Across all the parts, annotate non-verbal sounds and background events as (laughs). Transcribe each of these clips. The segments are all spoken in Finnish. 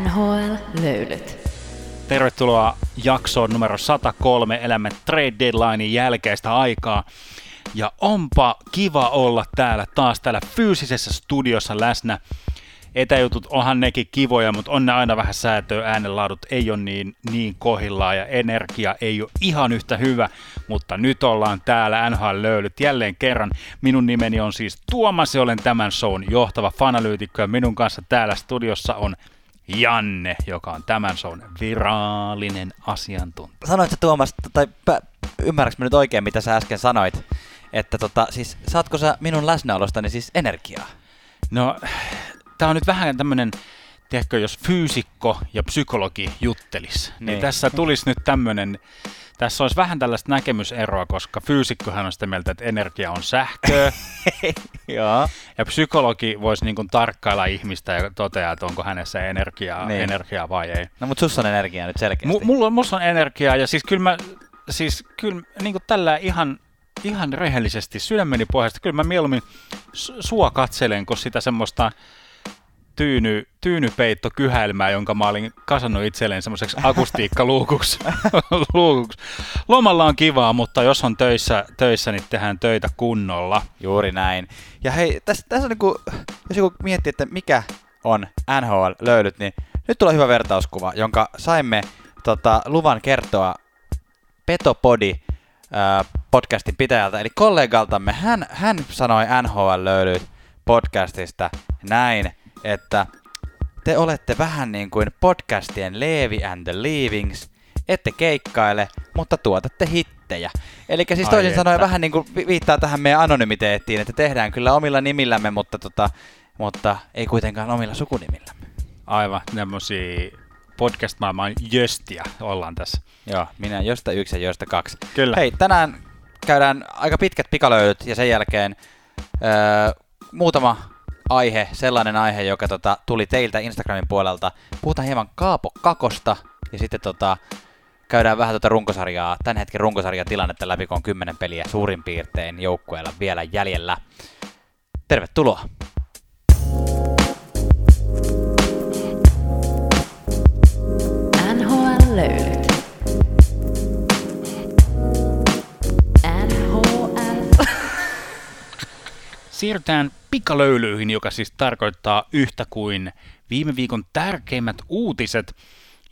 NHL-löylyt. Tervetuloa jaksoon numero 103 Elämme Trade Deadlinein jälkeistä aikaa. Ja onpa kiva olla täällä taas täällä fyysisessä studiossa läsnä. Etäjutut onhan nekin kivoja, mutta on ne aina vähän säätöä, äänenlaadut ei ole niin, niin kohillaan ja energia ei ole ihan yhtä hyvä, mutta nyt ollaan täällä NHL löylyt jälleen kerran. Minun nimeni on siis Tuomas ja olen tämän shown johtava fanalyytikko ja minun kanssa täällä studiossa on Janne, joka on tämän shown virallinen asiantuntija. Sanoitko Tuomas, tai ymmärrätkö mä nyt oikein, mitä sä äsken sanoit? Että tota, siis saatko sä minun läsnäolostani siis energiaa? No, tää on nyt vähän tämmönen, tiedätkö, jos fyysikko ja psykologi juttelis, niin, niin tässä tulisi nyt tämmönen, tässä olisi vähän tällaista näkemyseroa, koska fyysikkohan on sitä mieltä, että energia on sähköä. (laughs) Joo. Ja psykologi voisi niin tarkkailla ihmistä ja toteaa, että onko hänessä energiaa, niin. energiaa vai ei. No mutta sus on energiaa nyt selkeästi. M- mulla on, mulla on energiaa ja siis kyllä mä, siis kyllä niin tällä ihan, ihan rehellisesti sydämeni pohjasta, kyllä mä mieluummin sua katselen, kun sitä semmoista tyyny, tyynypeitto kyhälmää, jonka mä olin kasannut itselleen semmoiseksi akustiikkaluukuksi. (laughs) luukuksi. Lomalla on kivaa, mutta jos on töissä, töissä, niin tehdään töitä kunnolla. Juuri näin. Ja hei, tässä, tässä on niinku, jos joku miettii, että mikä on NHL-löydyt, niin nyt tulee hyvä vertauskuva, jonka saimme tota, luvan kertoa Petopodi podcastin pitäjältä, eli kollegaltamme. Hän, hän sanoi NHL-löydyt podcastista näin että te olette vähän niin kuin podcastien Levi and the Leavings, ette keikkaile, mutta tuotatte hittejä. Eli siis toisin Ai sanoen että. vähän niin kuin viittaa tähän meidän anonymiteettiin, että tehdään kyllä omilla nimillämme, mutta, tota, mutta ei kuitenkaan omilla sukunimillämme. Aivan, tämmöisiä podcast-maailman jöstiä ollaan tässä. Joo, minä josta yksi ja josta kaksi. Kyllä. Hei, tänään käydään aika pitkät pikalöydyt ja sen jälkeen öö, muutama aihe, sellainen aihe, joka tota, tuli teiltä Instagramin puolelta. Puhutaan hieman Kaapo Kakosta ja sitten tota, käydään vähän tuota runkosarjaa, tämän hetken runkosarjatilannetta läpi, kun on kymmenen peliä suurin piirtein joukkueella vielä jäljellä. Tervetuloa! Siirrytään pikalöylyihin, joka siis tarkoittaa yhtä kuin viime viikon tärkeimmät uutiset.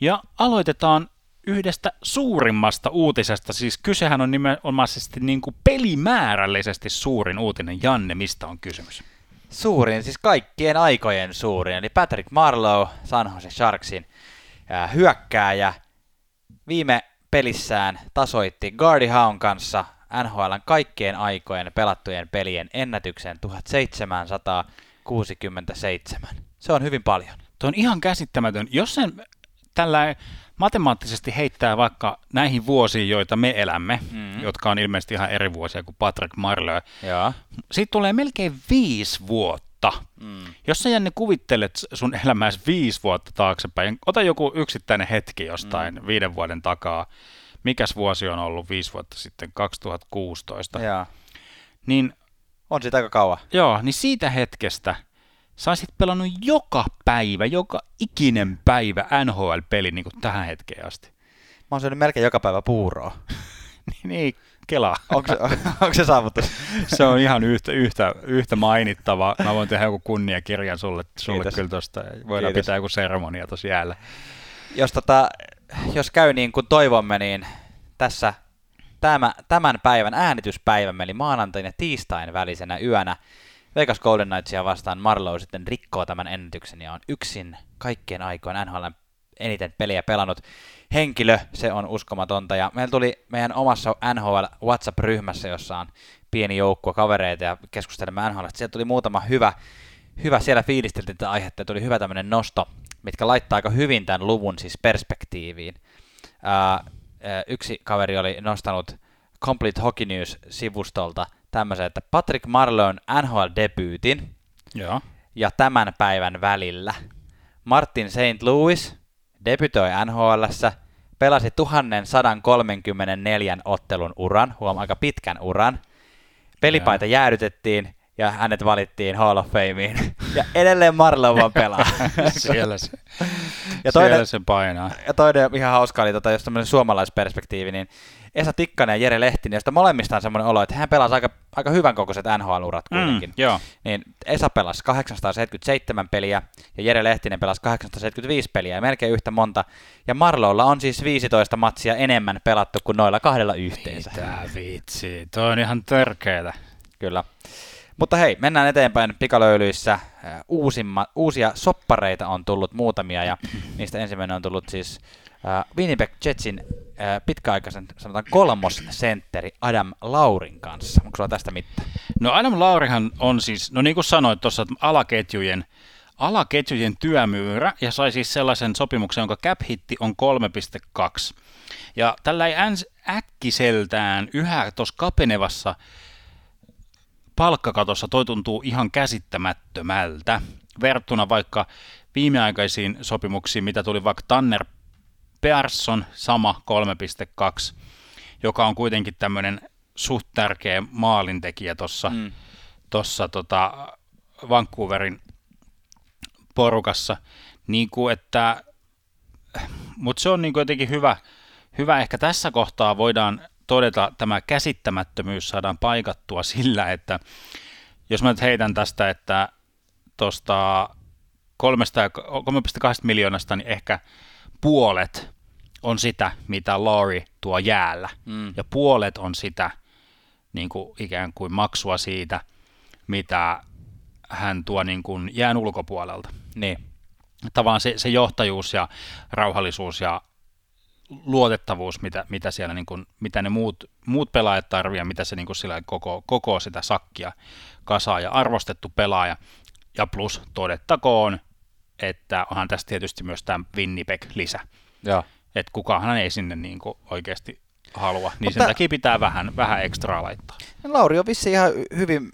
Ja aloitetaan yhdestä suurimmasta uutisesta. Siis kysehän on nimenomaisesti niin kuin pelimäärällisesti suurin uutinen. Janne, mistä on kysymys? Suurin, siis kaikkien aikojen suurin, eli Patrick Marlowe, San Jose Sharksin hyökkääjä, viime pelissään tasoitti Gardy Haun kanssa NHLn kaikkien aikojen pelattujen pelien ennätyksen 1767. Se on hyvin paljon. Tuo on ihan käsittämätön. Jos sen tällä matemaattisesti heittää vaikka näihin vuosiin, joita me elämme, mm. jotka on ilmeisesti ihan eri vuosia kuin Patrick Marleau, siitä tulee melkein viisi vuotta. Mm. Jos sä Janne kuvittelet sun elämässä viisi vuotta taaksepäin, ota joku yksittäinen hetki jostain mm. viiden vuoden takaa, mikäs vuosi on ollut viisi vuotta sitten, 2016. Jaa. Niin, on siitä aika kauan. Joo, niin siitä hetkestä sä olisit pelannut joka päivä, joka ikinen päivä NHL-peli niin kuin tähän hetkeen asti. Mä oon syönyt melkein joka päivä puuroa. (laughs) niin, niin, kelaa. onko, se, (laughs) onko se saavutus? se on ihan yhtä, yhtä, yhtä mainittava. Mä voin tehdä joku kunniakirjan sulle, sulle kyllä tuosta. Voidaan Kiitos. pitää joku seremonia tosi jäällä. Jos tota, jos käy niin kuin toivomme, niin tässä tämä, tämän päivän äänityspäivämme, eli maanantain ja tiistain välisenä yönä, Vegas Golden Knightsia vastaan Marlowe sitten rikkoo tämän ennätyksen ja on yksin kaikkien aikojen NHL eniten peliä pelannut henkilö, se on uskomatonta. Ja meillä tuli meidän omassa NHL WhatsApp-ryhmässä, jossa on pieni joukko kavereita ja keskustelemme NHL. Sieltä tuli muutama hyvä, hyvä siellä fiilisteltiin tätä aihetta ja tuli hyvä tämmöinen nosto mitkä laittaa aika hyvin tämän luvun siis perspektiiviin. Ää, yksi kaveri oli nostanut Complete Hockey News-sivustolta tämmöisen, että Patrick Marleon NHL-debyytin ja. ja tämän päivän välillä. Martin St. Louis debytoi nhl pelasi 1134 ottelun uran, huom aika pitkän uran. Pelipaita ja. jäädytettiin ja hänet valittiin Hall of Fameen. Ja edelleen Marlowe vaan pelaa. (laughs) siellä, se, ja toinen, siellä se painaa. Ja toinen ihan hauska oli, tota, jos tämmöinen suomalaisperspektiivi, niin Esa Tikkanen ja Jere Lehtinen, josta molemmista on semmoinen olo, että hän pelasi aika, aika hyvän kokoiset NHL-urat mm, kuitenkin. Mm, joo. Niin Esa pelasi 877 peliä ja Jere Lehtinen pelasi 875 peliä ja melkein yhtä monta. Ja Marlolla on siis 15 matsia enemmän pelattu kuin noilla kahdella yhteensä. Mitä vitsi, toi on ihan törkeetä. Kyllä. Mutta hei, mennään eteenpäin pikalöylyissä. Uusimma, uusia soppareita on tullut muutamia ja niistä ensimmäinen on tullut siis äh, Winnipeg Jetsin äh, pitkäaikaisen, sanotaan kolmossentteri Adam Laurin kanssa. Onko sulla tästä mitään? No Adam Laurihan on siis, no niin kuin sanoit tuossa, alaketjujen, alaketjujen työmyyrä ja sai siis sellaisen sopimuksen, jonka cap hitti on 3,2. Ja tällä ei äkkiseltään yhä tuossa kapenevassa palkkakatossa toi tuntuu ihan käsittämättömältä verrattuna vaikka viimeaikaisiin sopimuksiin, mitä tuli vaikka Tanner Persson, sama 3.2, joka on kuitenkin tämmöinen suht tärkeä maalintekijä tuossa mm. tossa, tota Vancouverin porukassa. Niin kuin että, mutta se on niin kuin jotenkin hyvä, hyvä, ehkä tässä kohtaa voidaan todeta, tämä käsittämättömyys saadaan paikattua sillä, että jos mä nyt heitän tästä, että tuosta 3,2 miljoonasta, niin ehkä puolet on sitä, mitä Laurie tuo jäällä, mm. ja puolet on sitä niin kuin ikään kuin maksua siitä, mitä hän tuo niin kuin jään ulkopuolelta. Niin. Tavallaan se, se johtajuus ja rauhallisuus ja luotettavuus, mitä, mitä siellä niin kuin, mitä ne muut, muut pelaajat tarvitsevat, mitä se niin kuin sillä koko, koko sitä sakkia kasaa ja arvostettu pelaaja. Ja plus todettakoon, että onhan tässä tietysti myös tämä Winnipeg-lisä. Joo. Että kukaanhan ei sinne niin kuin oikeasti halua, niin Mutta... sen takia pitää vähän, vähän ekstraa laittaa. Lauri on vissi ihan hyvin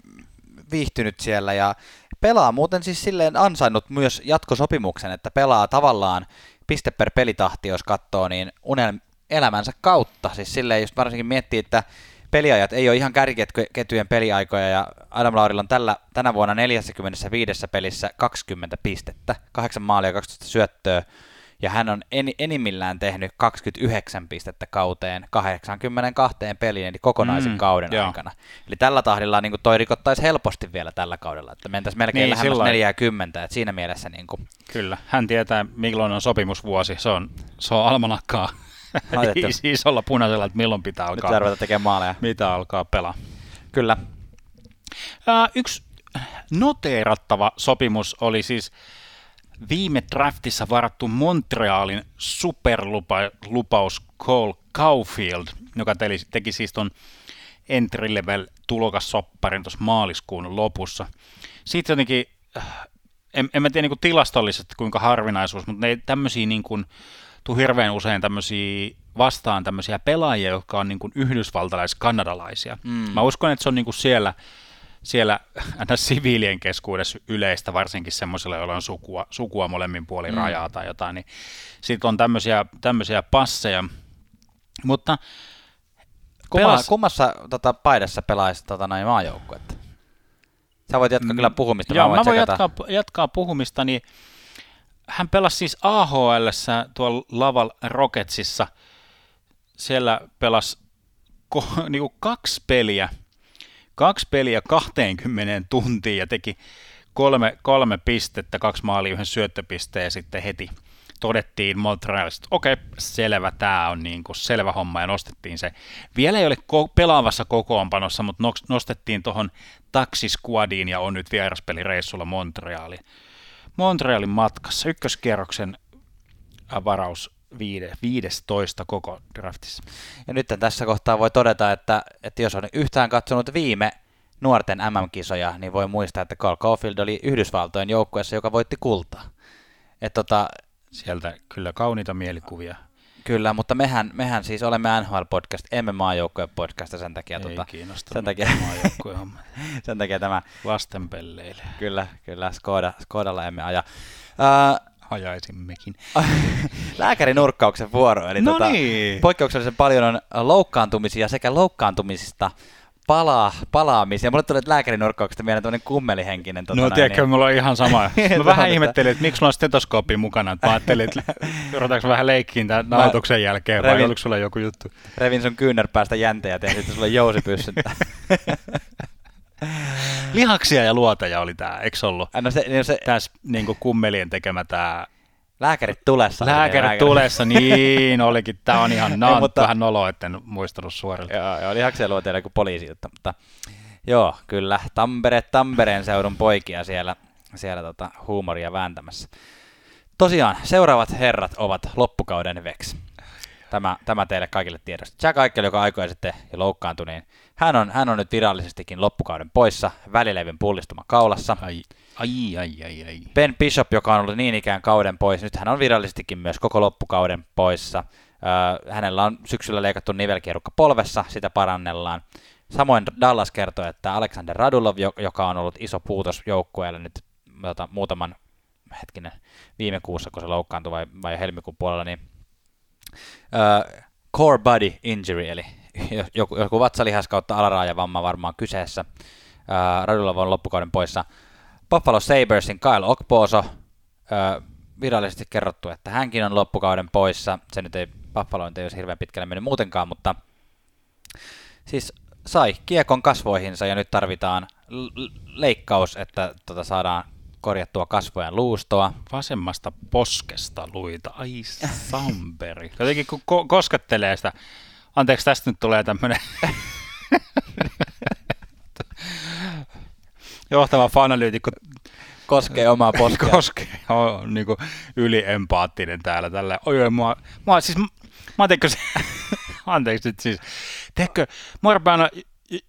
viihtynyt siellä ja pelaa muuten siis silleen ansainnut myös jatkosopimuksen, että pelaa tavallaan piste per pelitahti, jos katsoo, niin unel elämänsä kautta. Siis silleen, just varsinkin miettii, että peliajat ei ole ihan kärkiketjujen peliaikoja, ja Adam Laurilla on tällä, tänä vuonna 45 pelissä 20 pistettä, 8 maalia ja 12 syöttöä, ja hän on en, enimmillään tehnyt 29 pistettä kauteen 82 peliin, eli kokonaisen mm, kauden joo. aikana. Eli tällä tahdilla niin kuin toi rikottaisi helposti vielä tällä kaudella, että mentäisiin melkein niin, lähemmäs 40, että siinä mielessä... Niin kuin... Kyllä, hän tietää milloin on sopimusvuosi, se on, se on almanakkaa (laughs) isolla punaisella, että milloin pitää alkaa. Nyt tekemään maaleja. Mitä alkaa pelaa. Kyllä. Yksi noteerattava sopimus oli siis viime draftissa varattu Montrealin superlupaus Cole Caulfield, joka teki, teki siis tuon entry level tulokassopparin tuossa maaliskuun lopussa. Siitä jotenkin, äh, en, en mä tiedä niin tilastollisesti kuinka harvinaisuus, mutta ne tämmöisiä niin kuin, tuu hirveän usein tämmöisiä vastaan tämmöisiä pelaajia, jotka on niin kuin yhdysvaltalais-kanadalaisia. Mm. Mä uskon, että se on niin kuin siellä siellä (laughs) aina siviilien keskuudessa yleistä, varsinkin semmoisilla, joilla on sukua, sukua molemmin puolin mm. rajaa tai jotain, niin sitten on tämmöisiä, tämmöisiä passeja. Mutta Kumma, pelas... kummassa tota, paidassa pelaisi tota, noin maajoukkuetta? Sä voit jatkaa mm, kyllä puhumista. Joo, mä, mä voin jatkaa, jatkaa puhumista, niin hän pelasi siis AHL tuolla Laval Rocketsissa. Siellä pelasi ko, (laughs) niinku kaksi peliä – kaksi peliä 20 tuntiin ja teki kolme, kolme pistettä, kaksi maalia, yhden syöttöpisteen ja sitten heti todettiin Montrealista, okei, selvä, tämä on niin kuin selvä homma ja nostettiin se. Vielä ei ole ko- pelaavassa kokoonpanossa, mutta no- nostettiin tuohon taksisquadiin ja on nyt vieraspelireissulla Montreali. Montrealin matkassa, ykköskierroksen varaus 15 koko draftissa. Ja nyt tässä kohtaa voi todeta, että, että jos on yhtään katsonut viime nuorten MM-kisoja, niin voi muistaa, että Carl Caulfield oli Yhdysvaltojen joukkueessa, joka voitti kultaa. Et tota, Sieltä kyllä kauniita mielikuvia. Kyllä, mutta mehän, mehän siis olemme NHL-podcast, emme maajoukkojen podcast, sen takia... Ei tota, kiinnosta sen takia, (laughs) sen takia tämä... Lastenpelleille. Kyllä, kyllä, Skoda, Skodalla emme aja. Uh, hajaisimmekin. Lääkärinurkkauksen (laughs) vuoro, eli no tota, niin. poikkeuksellisen paljon on loukkaantumisia sekä loukkaantumisista palaa, palaamisia. Mulle tulee lääkärinurkkauksesta mieleen tämmöinen kummelihenkinen. Tota no tiedätkö, niin... mulla on ihan sama. (laughs) Mä vähän ihmettelin, että miksi mulla on stetoskooppi mukana. Mä ajattelin, että (laughs) ruvetaanko vähän leikkiin tämän nautuksen jälkeen, revin, vai oliko sulla joku juttu? Revin sun kyynärpäästä jäntejä ja sitten sulle jousipyssyn. Lihaksia ja luotaja oli tämä, eikö ollut? No se, no se... Tässä niin kummelien tekemä tämä Lääkärit tulessa. Lääkärit lääkärit. tulessa, niin olikin. Tämä on ihan (laughs) no, mutta, vähän nolo, etten muistanut suorilta. Joo, joo lihaksia luoteilla kuin poliisi, mutta joo, kyllä. Tampere, Tampereen seudun poikia siellä, siellä tota, huumoria vääntämässä. Tosiaan, seuraavat herrat ovat loppukauden veksi. Tämä, tämä teille kaikille tiedosta. Jack Eichel, joka aikoja sitten jo loukkaantui, niin hän on, hän on nyt virallisestikin loppukauden poissa, välilevin pullistuma kaulassa. Ai, ai, ai, ai, ai. Ben Bishop, joka on ollut niin ikään kauden pois, nyt hän on virallisestikin myös koko loppukauden poissa. Äh, hänellä on syksyllä leikattu nivelkierukka polvessa, sitä parannellaan. Samoin Dallas kertoi, että Alexander Radulov, joka on ollut iso puutos joukkueelle nyt tota, muutaman hetkinen viime kuussa, kun se loukkaantui vai, vai helmikuun puolella, niin uh, core body injury, eli joku, joku vatsalihas kautta alaraajavamma varmaan kyseessä. Uh, Radulov on loppukauden poissa. Buffalo Sabersin Kyle Okposo, uh, virallisesti kerrottu, että hänkin on loppukauden poissa. Se nyt ei Buffalo ei olisi hirveän pitkälle mennyt muutenkaan, mutta siis sai kiekon kasvoihinsa ja nyt tarvitaan leikkaus, että tota saadaan korjattua kasvojen luustoa. Vasemmasta poskesta luita, ai samperi. Jotenkin kun ko- koskettelee sitä, anteeksi tästä nyt tulee tämmöinen johtava fanalyytikko koskee omaa poskea. Koskee, on niin kuin yliempaattinen täällä tällä. Oi, oi, mua, mua siis, mä teekö se, anteeksi nyt siis, teekö, mua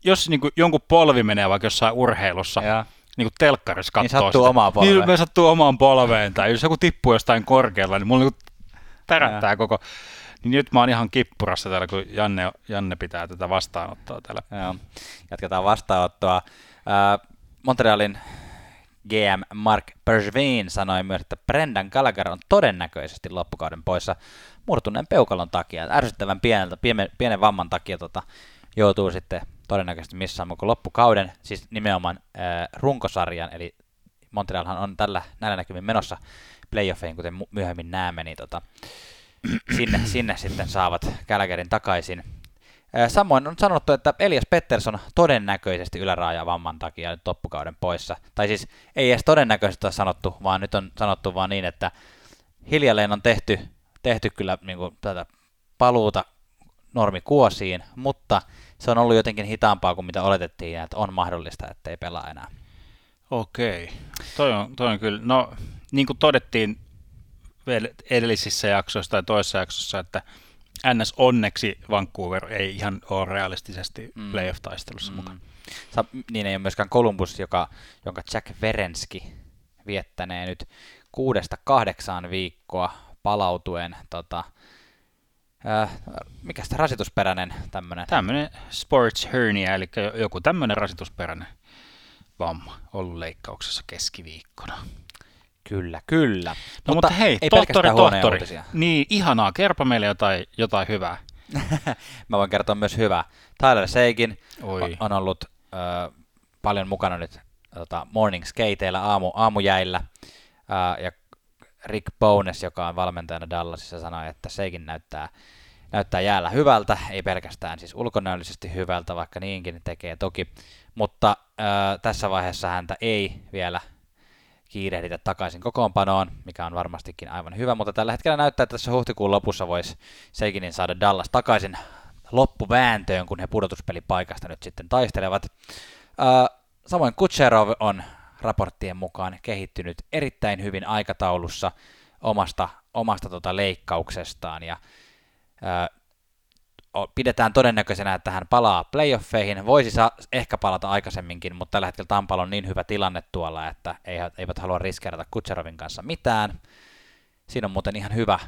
jos niin kuin jonkun polvi menee vaikka jossain urheilussa, ja niin kuin telkkarissa katsoo niin sattuu sitä. omaan polveen. Niin me sattuu omaan polveen, tai jos joku tippuu jostain korkealla, niin mulla niin tärättää ja. koko... Niin nyt mä oon ihan kippurassa täällä, kun Janne, Janne pitää tätä vastaanottoa täällä. Joo. Jatketaan vastaanottoa. Äh, Montrealin GM Mark Bergevin sanoi myös, että Brendan Gallagher on todennäköisesti loppukauden poissa murtuneen peukalon takia. Ärsyttävän pieneltä, pienen, pienen vamman takia tota, joutuu sitten todennäköisesti missään mukaan loppukauden, siis nimenomaan äh, runkosarjan, eli Montrealhan on tällä näillä näkymin menossa playoffeihin, kuten myöhemmin näemme, niin tota, sinne, sinne sitten saavat Gallagherin takaisin. Äh, samoin on sanottu, että Elias Pettersson todennäköisesti yläraaja vamman takia nyt loppukauden poissa. Tai siis ei edes todennäköisesti ole sanottu, vaan nyt on sanottu vaan niin, että hiljalleen on tehty, tehty kyllä niin kuin, tätä paluuta normikuosiin, mutta se on ollut jotenkin hitaampaa kuin mitä oletettiin, että on mahdollista, että ei pelaa enää. Okei, toi on, toi on kyllä, no niin kuin todettiin edellisissä jaksoissa tai toisessa jaksossa, että NS onneksi Vancouver ei ihan ole realistisesti mm. playoff-taistelussa mm. mukana. Sa- niin ei ole myöskään Columbus, joka, jonka Jack Verenski viettänee nyt kuudesta kahdeksaan viikkoa palautuen tota, Äh, mikä sitä rasitusperäinen tämmöinen? Tämmöinen sports hernia, eli joku tämmöinen rasitusperäinen vamma ollut leikkauksessa keskiviikkona. Kyllä, kyllä. No, mutta, mutta hei, ei tohtori, tohtori. Uutisia. Niin, ihanaa. Kerro meille jotain, jotain hyvää. (laughs) Mä voin kertoa myös hyvää. Tyler Seikin Oi. on ollut äh, paljon mukana nyt tota, morning skateilla, aamu, aamujäillä. Äh, ja Rick Bones, joka on valmentajana Dallasissa, sanoi, että sekin näyttää, näyttää jäällä hyvältä, ei pelkästään siis ulkonäöllisesti hyvältä, vaikka niinkin tekee toki, mutta äh, tässä vaiheessa häntä ei vielä kiirehditä takaisin kokoonpanoon, mikä on varmastikin aivan hyvä, mutta tällä hetkellä näyttää, että tässä huhtikuun lopussa voisi Seikinin saada Dallas takaisin loppuvääntöön, kun he pudotuspelipaikasta nyt sitten taistelevat. Samoin Kutserov on raporttien mukaan kehittynyt erittäin hyvin aikataulussa omasta, omasta tota leikkauksestaan ja pidetään todennäköisenä, että hän palaa playoffeihin. Voisi saa ehkä palata aikaisemminkin, mutta tällä hetkellä Tampalla on niin hyvä tilanne tuolla, että eivät halua riskeerata Kutserovin kanssa mitään. Siinä on muuten ihan hyvä,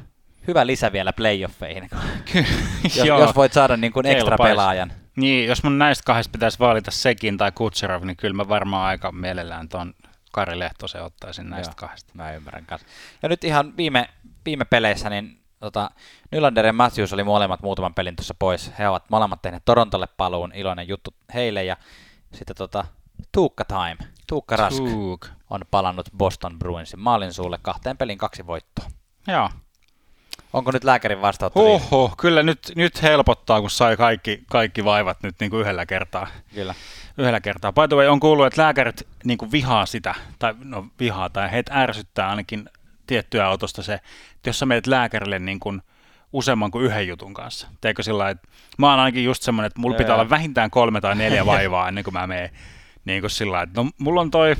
hyvä lisä vielä playoffeihin, (laughs) jos, jos voit saada niin kuin ekstra pelaajan. Niin, jos mun näistä kahdesta pitäisi valita sekin tai Kutserov, niin kyllä mä varmaan aika mielellään tuon Kari Lehtosen ottaisin näistä Joo, kahdesta. Mä ymmärrän kanssa. Ja nyt ihan viime, viime peleissä niin tota, Nylander ja Matthews oli molemmat muutaman pelin tuossa pois. He ovat molemmat tehneet Torontolle paluun, iloinen juttu heille. Ja sitten tota, Tuukka Time, Tuukka Rask Tuuk. on palannut Boston Bruinsin maalin suulle kahteen pelin kaksi voittoa. Joo. Onko nyt lääkärin vastaanotto? Oho, kyllä nyt, nyt helpottaa, kun sai kaikki, kaikki vaivat nyt niin kuin yhdellä kertaa. Kyllä. Yhdellä kertaa. By the way, on kuullut, että lääkärit niin kuin vihaa sitä, tai no vihaa, tai heitä ärsyttää ainakin tiettyä otosta se, että jos sä menet lääkärille niin kuin useamman kuin yhden jutun kanssa. Teekö sillä että mä oon ainakin just semmoinen, että mulla pitää olla vähintään kolme tai neljä vaivaa ennen kuin mä menen niin kuin sillä että no mulla on toi,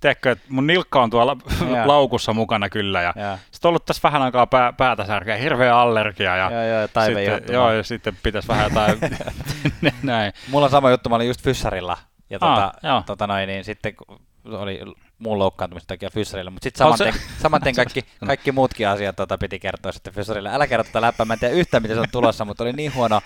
teekö, että mun nilkka on tuolla Joo. (laughs) laukussa mukana kyllä, ja sitten on ollut tässä vähän aikaa pää, päätä särkeä, hirveä allergia, ja Joo, joo, Taive sitten, juttu. joo, ja sitten pitäisi vähän jotain, (laughs) (laughs) näin. Mulla on sama juttu, mä olin just Fyssarilla. Ja tota, Ah, tota noin, niin sitten oli muun loukkaantumisen takia Fyssarilla, mutta sitten On saman, se- tien, saman tien kaikki, kaikki muutkin asiat tota, piti kertoa sitten Fyssarille. Älä kerro tätä läppää, mä en tiedä yhtään miten se on tulossa, mutta oli niin huono,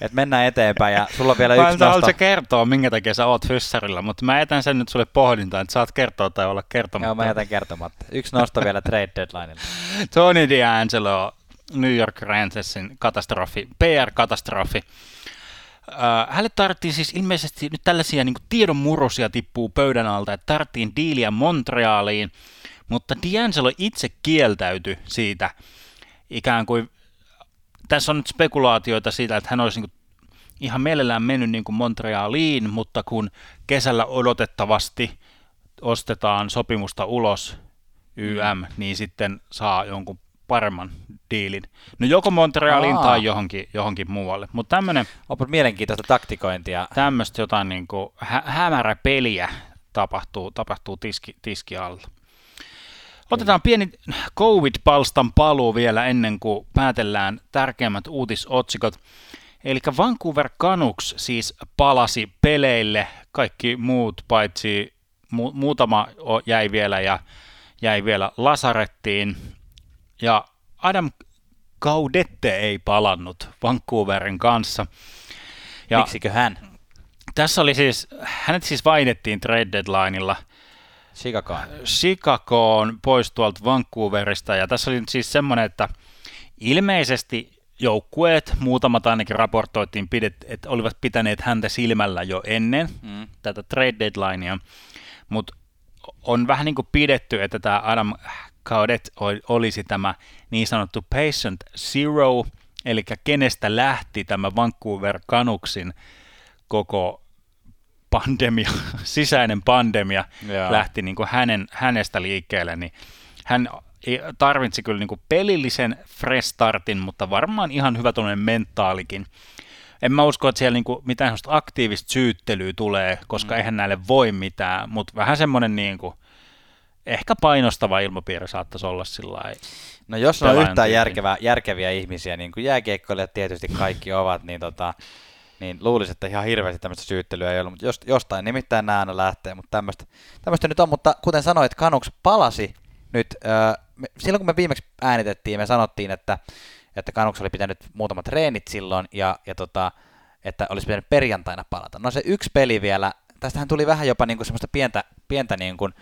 että mennään eteenpäin ja sulla on vielä Mä yksi nosto. se kertoa, minkä takia sä oot fyssarilla, mutta mä jätän sen nyt sulle pohdintaan, että saat kertoa tai olla kertomatta. Joo, mä jätän kertomatta. Yksi nosto vielä trade deadlineilla. Tony D'Angelo, New York Rangersin katastrofi, PR-katastrofi. Äh, hänelle tarvittiin siis ilmeisesti nyt tällaisia niin tiedonmurusia tippuu pöydän alta, että tarvittiin diiliä Montrealiin, mutta D'Angelo itse kieltäytyi siitä. Ikään kuin, tässä on nyt spekulaatioita siitä, että hän olisi niin ihan mielellään mennyt niin kuin Montrealiin, mutta kun kesällä odotettavasti ostetaan sopimusta ulos YM, niin sitten saa jonkun paremman diilin. No joko Montrealiin Aa. tai johonkin, johonkin muualle. Mutta tämmöinen Onpa mielenkiintoista taktikointia. tämmöistä jotain niin kuin hä- hämärä peliä tapahtuu, tapahtuu tiski, tiski alla. Otetaan pieni COVID-palstan paluu vielä ennen kuin päätellään tärkeimmät uutisotsikot. Eli Vancouver Canucks siis palasi peleille, kaikki muut paitsi mu- muutama jäi vielä ja jäi vielä lasarettiin. Ja Adam Gaudette ei palannut Vancouverin kanssa. Ja Miksikö hän? tässä oli siis, hänet siis vaihdettiin trade deadlineilla Chicagoon. Chicagoon pois tuolta Vancouverista, ja tässä oli nyt siis semmoinen, että ilmeisesti joukkueet, muutamat ainakin raportoitiin, pidet, että olivat pitäneet häntä silmällä jo ennen Mm. tätä trade deadlinea, mutta on vähän niin kuin pidetty, että tämä Adam Gaudet olisi tämä niin sanottu patient zero, eli kenestä lähti tämä Vancouver Canucksin koko pandemia, (laughs) sisäinen pandemia Joo. lähti niin kuin hänen, hänestä liikkeelle, niin hän tarvitsi kyllä niin kuin pelillisen fresh startin, mutta varmaan ihan hyvä tuollainen mentaalikin. En mä usko, että siellä niin kuin mitään aktiivista syyttelyä tulee, koska mm. eihän näille voi mitään, mutta vähän semmoinen niin kuin, ehkä painostava ilmapiiri saattaisi olla sillä. No jos on yhtään järkevää, järkeviä ihmisiä, niin kuin jääkiekkoilijat tietysti kaikki ovat, niin, tota, niin luulisin, että ihan hirveästi tämmöistä syyttelyä ei ollut, mutta jos, jostain nimittäin nämä aina lähtee, mutta tämmöistä, tämmöistä nyt on, mutta kuten sanoit, Canucks palasi nyt, äh, me, silloin kun me viimeksi äänitettiin, me sanottiin, että, että Canucks oli pitänyt muutamat treenit silloin, ja, ja tota, että olisi pitänyt perjantaina palata. No se yksi peli vielä, tästähän tuli vähän jopa niinku semmoista pientä, pientä niin kuin,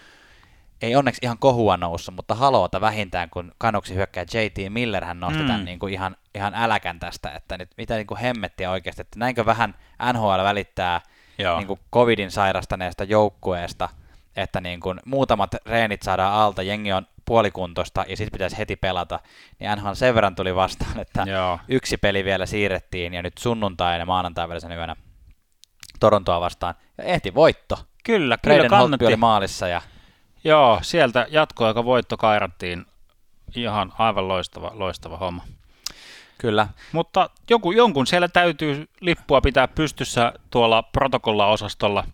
ei onneksi ihan kohua noussut, mutta haloota vähintään, kun kanuksi hyökkää JT Miller, hän nosti Mm. tämän niin kuin ihan, ihan äläkän tästä, että nyt mitä niin kuin hemmettiä oikeasti, että näinkö vähän NHL välittää Joo. niin kuin covidin sairastaneesta joukkueesta, että niin kuin muutamat reenit saadaan alta, jengi on puolikuntoista ja sitten pitäisi heti pelata, niin NHL sen verran tuli vastaan, että Joo. yksi peli vielä siirrettiin ja nyt sunnuntai ja maanantai välisenä yönä Torontoa vastaan ja ehti voitto. Kyllä, kyllä Braden kannatti. oli maalissa ja Joo, sieltä jatkoaika voitto kairattiin. Ihan aivan loistava, loistava homma. kyllä Mutta joku, jonkun siellä täytyy lippua pitää pystyssä tuolla protokolla-osastolla.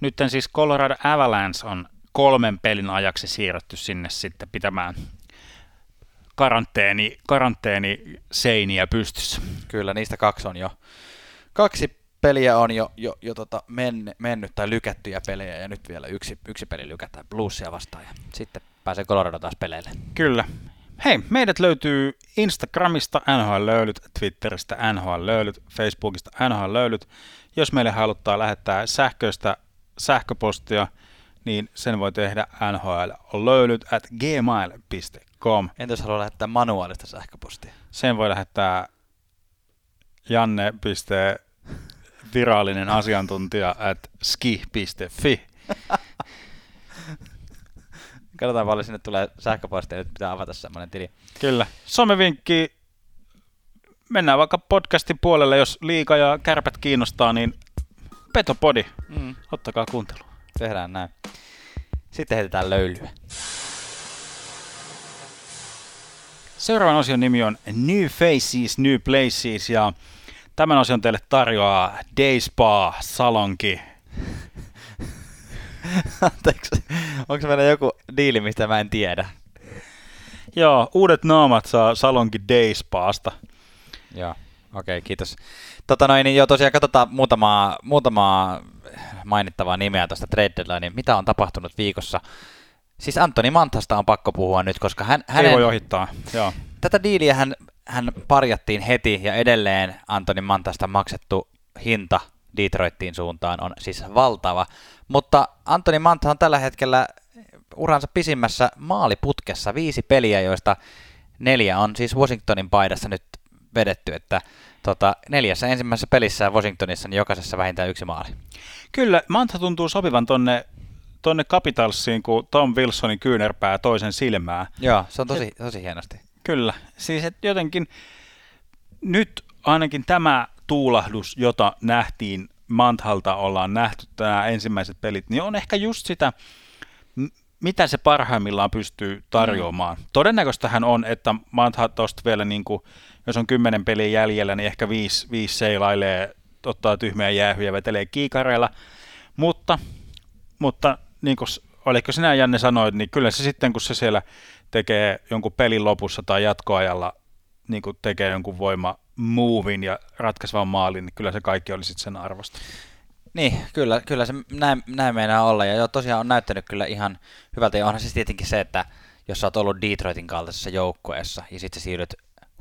Nyt siis Colorado Avalanche on kolmen pelin ajaksi siirretty sinne sitten pitämään karanteeni, karanteeni seiniä pystyssä. Kyllä, niistä kaksi on jo. Kaksi peliä on jo, jo, jo tota men, mennyt tai lykättyjä pelejä ja nyt vielä yksi, yksi peli lykätään Bluesia vastaan ja sitten pääsee Colorado taas peleille. Kyllä. Hei, meidät löytyy Instagramista NHL löylyt, Twitteristä NHL löylyt, Facebookista NHL löylyt. Jos meille haluttaa lähettää sähköistä sähköpostia, niin sen voi tehdä NHL on löylyt at gmail.com. Entä jos haluaa lähettää manuaalista sähköpostia? Sen voi lähettää janne. Virallinen asiantuntija at ski.fi. Katsotaan paljon sinne tulee sähköpostia, nyt pitää avata semmoinen tili. Kyllä. Somevinkki, mennään vaikka podcastin puolelle, jos liika ja kärpät kiinnostaa, niin Petopodi, mm. ottakaa kuuntelu. Tehdään näin. Sitten heitetään löylyä. Seuraavan osion nimi on New Faces, New Places ja tämän osion teille tarjoaa Day Spa Salonki. (laughs) Anteeksi, onko meillä joku diili, mistä mä en tiedä? Joo, uudet naamat saa Salonki Day Spaasta. Joo, okei, okay, kiitos. Tota noin, niin jo tosiaan katsotaan muutamaa, muutamaa mainittavaa nimeä tuosta trade deadline, mitä on tapahtunut viikossa. Siis Antoni Mantasta on pakko puhua nyt, koska hän... Hänen, Ei voi ohittaa, joo. Tätä diiliä hän, hän parjattiin heti ja edelleen Antoni Mantasta maksettu hinta Detroittiin suuntaan on siis valtava. Mutta Antoni Manta on tällä hetkellä uransa pisimmässä maaliputkessa viisi peliä, joista neljä on siis Washingtonin paidassa nyt vedetty, että tota, neljässä ensimmäisessä pelissä Washingtonissa niin jokaisessa vähintään yksi maali. Kyllä, Manta tuntuu sopivan tonne, tonne Capitalsiin, kun Tom Wilsonin kyynärpää toisen silmää. Joo, se on tosi, tosi hienosti. Kyllä, siis et jotenkin nyt ainakin tämä tuulahdus, jota nähtiin Manthalta ollaan nähty nämä ensimmäiset pelit, niin on ehkä just sitä, mitä se parhaimmillaan pystyy tarjoamaan. Mm. Todennäköistähän on, että Mantha tuosta vielä, niin kuin, jos on kymmenen peliä jäljellä, niin ehkä viisi, viisi seilailee, ottaa tyhmiä jäähyjä, vetelee kiikareilla, mutta, mutta niin kuin, oliko sinä Janne sanoit, niin kyllä se sitten, kun se siellä tekee jonkun pelin lopussa tai jatkoajalla, niin kuin tekee jonkun voima movin ja ratkaisevan maalin, niin kyllä se kaikki oli sitten sen arvosta. Niin, kyllä, kyllä se näin, näin meinaa olla. Ja jo tosiaan on näyttänyt kyllä ihan hyvältä. Ja onhan siis tietenkin se, että jos sä oot ollut Detroitin kaltaisessa joukkueessa ja sitten siirryt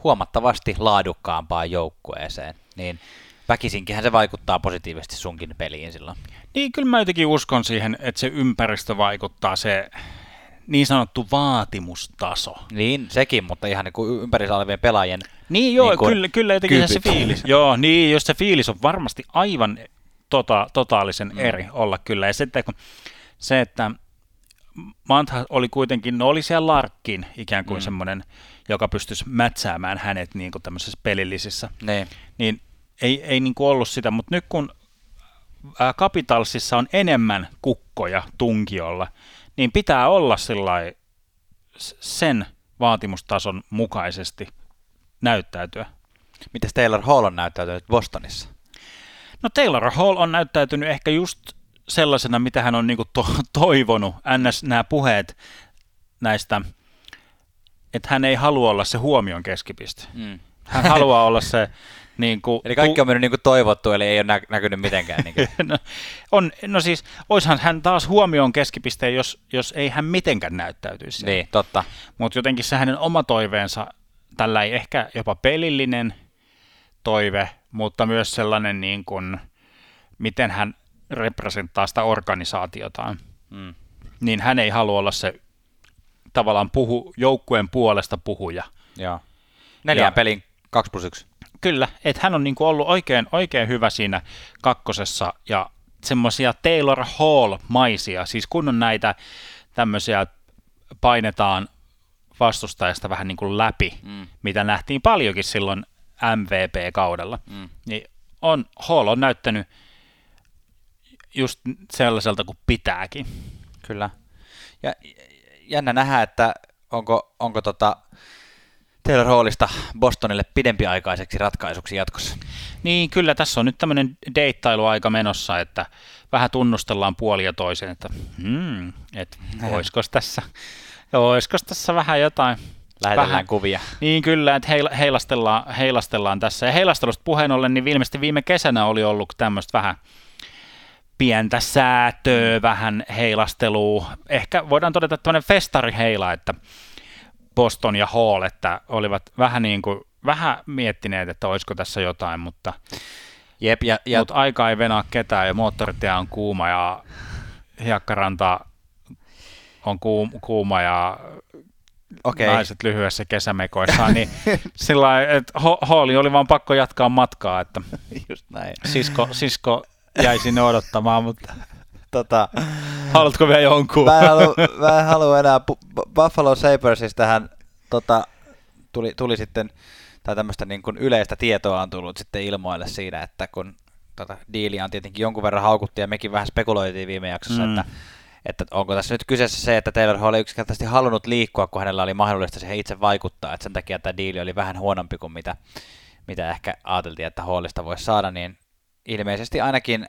huomattavasti laadukkaampaan joukkueeseen, niin väkisinkinhän se vaikuttaa positiivisesti sunkin peliin silloin. Niin, kyllä mä jotenkin uskon siihen, että se ympäristö vaikuttaa, se niin sanottu vaatimustaso. Niin, sekin, mutta ihan niin kuin ympärissä olevien pelaajien Niin joo, niin kyllä, kyllä jotenkin se fiilis. (laughs) joo, niin, jos se fiilis on varmasti aivan tota, totaalisen mm. eri olla kyllä. Ja sitten kun se, että Mantha oli kuitenkin, no oli siellä Larkkin ikään kuin mm. semmoinen, joka pystyisi mätsäämään hänet niin kuin tämmöisessä pelillisissä. Ne. Niin ei, ei niin kuin ollut sitä, mutta nyt kun Capitalsissa on enemmän kukkoja tunkiolla, niin pitää olla sen vaatimustason mukaisesti näyttäytyä. Miten Taylor Hall on näyttäytynyt Bostonissa? No Taylor Hall on näyttäytynyt ehkä just sellaisena, mitä hän on niinku to- (laughs) toivonut. NS nämä puheet näistä, että hän ei halua olla se huomion keskipiste. Mm. Hän haluaa olla se... (laughs) Niin kuin, eli kaikki on mennyt niin kuin toivottu, eli ei ole nä- näkynyt mitenkään. Niin (laughs) no, on, no siis, oishan hän taas huomioon keskipisteen, jos, jos ei hän mitenkään näyttäytyisi. Niin, totta. Mutta jotenkin se hänen oma toiveensa, tällä ei ehkä jopa pelillinen toive, mutta myös sellainen, niin kuin, miten hän representtaa sitä organisaatiotaan. Mm. Niin hän ei halua olla se tavallaan puhu, joukkueen puolesta puhuja. Joo. Neljän pelin 2 plus 1. Kyllä, että hän on niin kuin ollut oikein, oikein hyvä siinä kakkosessa ja semmoisia Taylor Hall-maisia, siis kun on näitä tämmöisiä painetaan vastustajasta vähän niin kuin läpi, mm. mitä nähtiin paljonkin silloin MVP-kaudella, mm. niin on, Hall on näyttänyt just sellaiselta kuin pitääkin. Kyllä. Ja jännä nähdä, että onko, onko tota Taylor Hallista Bostonille pidempiaikaiseksi ratkaisuksi jatkossa. Niin, kyllä tässä on nyt tämmöinen deittailuaika menossa, että vähän tunnustellaan puoli ja toisen, että hmm, et olisiko tässä, olisiko tässä vähän jotain Lähetellään vähän, kuvia. Niin kyllä, että heilastellaan, heilastellaan tässä. Ja heilastelusta puheen ollen, niin ilmeisesti viime kesänä oli ollut tämmöistä vähän pientä säätöä, vähän heilastelua. Ehkä voidaan todeta tämmöinen festariheila, että Boston ja Hall, että olivat vähän niin kuin, vähän miettineet, että olisiko tässä jotain, mutta, Jep, ja, ja... mutta aika ei venaa ketään ja moottoritie on kuuma ja hiekkaranta on kuum, kuuma ja Okei. naiset lyhyessä kesämekoissa, niin (laughs) sillä että Holly oli vaan pakko jatkaa matkaa, että Just näin. sisko, sisko jäi sinne odottamaan, mutta Tota, haluatko vielä jonkun? mä, en halua, mä en halua enää Bu- Bu- Buffalo Sabersista tähän tota, tuli, tuli sitten, tai tämmöistä niin kuin yleistä tietoa on tullut sitten ilmoille siinä, että kun tota, diiliä on tietenkin jonkun verran haukuttu ja mekin vähän spekuloitiin viime jaksossa, mm. että, että onko tässä nyt kyseessä se, että Taylor Hall ei yksinkertaisesti halunnut liikkua, kun hänellä oli mahdollista siihen itse vaikuttaa, että sen takia tämä diili oli vähän huonompi kuin mitä, mitä ehkä ajateltiin, että Hallista voisi saada, niin ilmeisesti ainakin,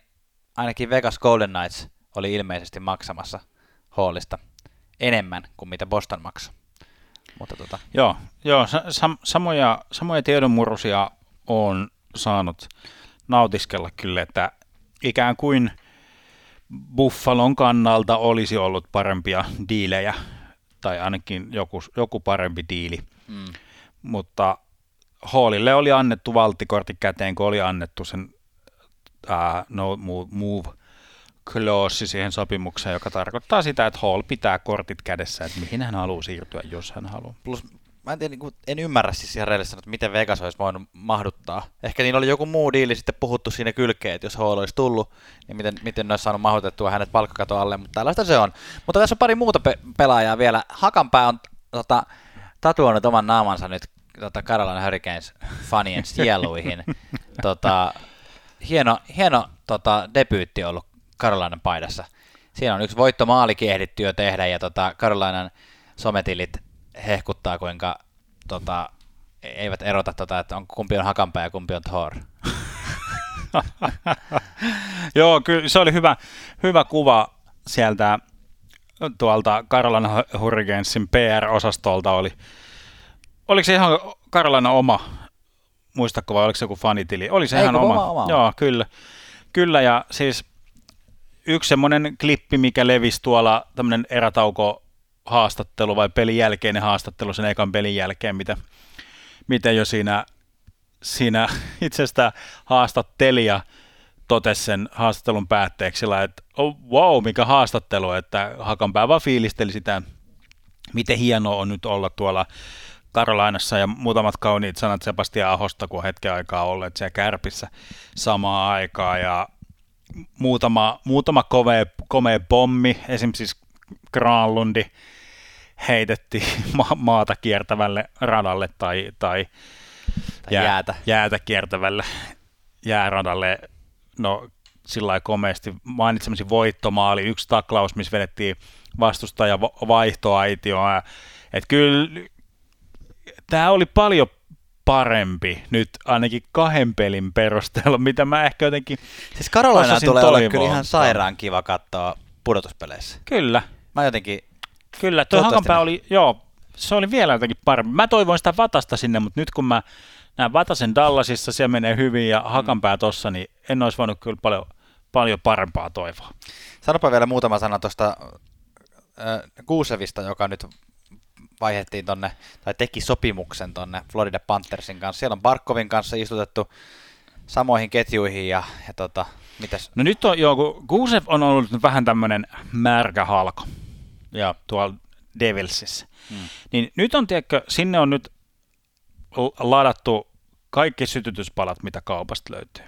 ainakin Vegas Golden Knights oli ilmeisesti maksamassa Hallista enemmän kuin mitä Boston maksoi. Mutta tota, Joo, joo sa- sam- samoja, samoja tiedonmurusia on saanut nautiskella kyllä, että ikään kuin Buffalon kannalta olisi ollut parempia diilejä, tai ainakin joku, joku parempi diili, mm, mutta Hallille oli annettu valttikortti käteen, kun oli annettu sen ää, no move, move clause siihen sopimukseen, joka tarkoittaa sitä, että Hall pitää kortit kädessä, että mihin hän haluaa siirtyä, jos hän haluaa. plus mä en, tiedä, niin kuin, en ymmärrä siis ihan rehellisesti, että miten Vegas olisi voinut mahduttaa. Ehkä niin oli joku muu diili sitten puhuttu siinä kylkeen, että jos Hall olisi tullut, niin miten, miten ne olisi saanut mahdutettua hänet palkkakaton alle, mutta tällaista se on. Mutta tässä on pari muuta pe- pelaajaa vielä. Hakanpää on tota, tatuoinut oman naamansa nyt tota, Carolina Hurricanes fanien sieluihin. (laughs) tota, hieno hieno tota, debyytti ollut Carolinan paidassa. Siinä on yksi voittomaalikin ehditty jo tehdä ja tota, Carolinan sometilit hehkuttaa, kuinka tota, eivät erota, tota, että on, kumpi on Hakanpää ja kumpi on Thor. (laughs) Joo, kyllä se oli hyvä, hyvä kuva sieltä tuolta Carolina Hurricanesin PR-osastolta oli. Oliko se ihan Carolina oma, muistatko vai oliko se joku fanitili? Oli se Ei, ihan oma. oma, oma. Joo, kyllä. Kyllä ja siis yksi semmoinen klippi, mikä levisi tuolla tämmöinen erätauko haastattelu vai pelin jälkeinen haastattelu sen ekan pelin jälkeen, mitä, miten jo siinä, siinä (laughs) itsestä haastattelija totesi sen haastattelun päätteeksi että oh, wow, mikä haastattelu, että Hakanpää vaan fiilisteli sitä, miten hienoa on nyt olla tuolla Karolainassa ja muutamat kauniit sanat Sebastian Ahosta, kun hetken aikaa olleet siellä Kärpissä samaan aikaan ja muutama, muutama komea, komea pommi, esimerkiksi siis Granlundi heitettiin ma- maata kiertävälle radalle tai, tai, Tai jäätä. jäätä kiertävälle jääradalle, no sillä lailla komeasti mainitsemasi voittomaali, yksi taklaus, missä vedettiin vastustaja vaihtoaitioon. Että kyllä tämä oli paljon parempi nyt ainakin kahden pelin perusteella, (laughs) mitä mä ehkä jotenkin... Siis Carolina Osasin tulee olla kyllä ihan sairaan kiva katsoa pudotuspeleissä. Kyllä, Mä jotenkin, kyllä. Tuo Hakanpää oli, joo, se oli vielä jotenkin parempi. Mä toivoin sitä Vatasta sinne, mutta nyt kun mä näen Vatasen Dallasissa, se menee hyvin ja Hakanpää tossa, niin en olisi voinut kyllä paljon, paljon parempaa toivoa. sanopa vielä muutama sana tuosta äh, Kuusevista, joka nyt vaihettiin tonne, tai teki sopimuksen tonne Florida Panthersin kanssa. Siellä on Barkovin kanssa istutettu samoihin ketjuihin ja, ja tota, mitäs? No nyt on, joo, kun Gusev on ollut nyt vähän tämmöinen märkä halko ja tuolla Devilsissä. Hmm. Niin nyt on, tiedätkö, sinne on nyt ladattu kaikki sytytyspalat, mitä kaupasta löytyy.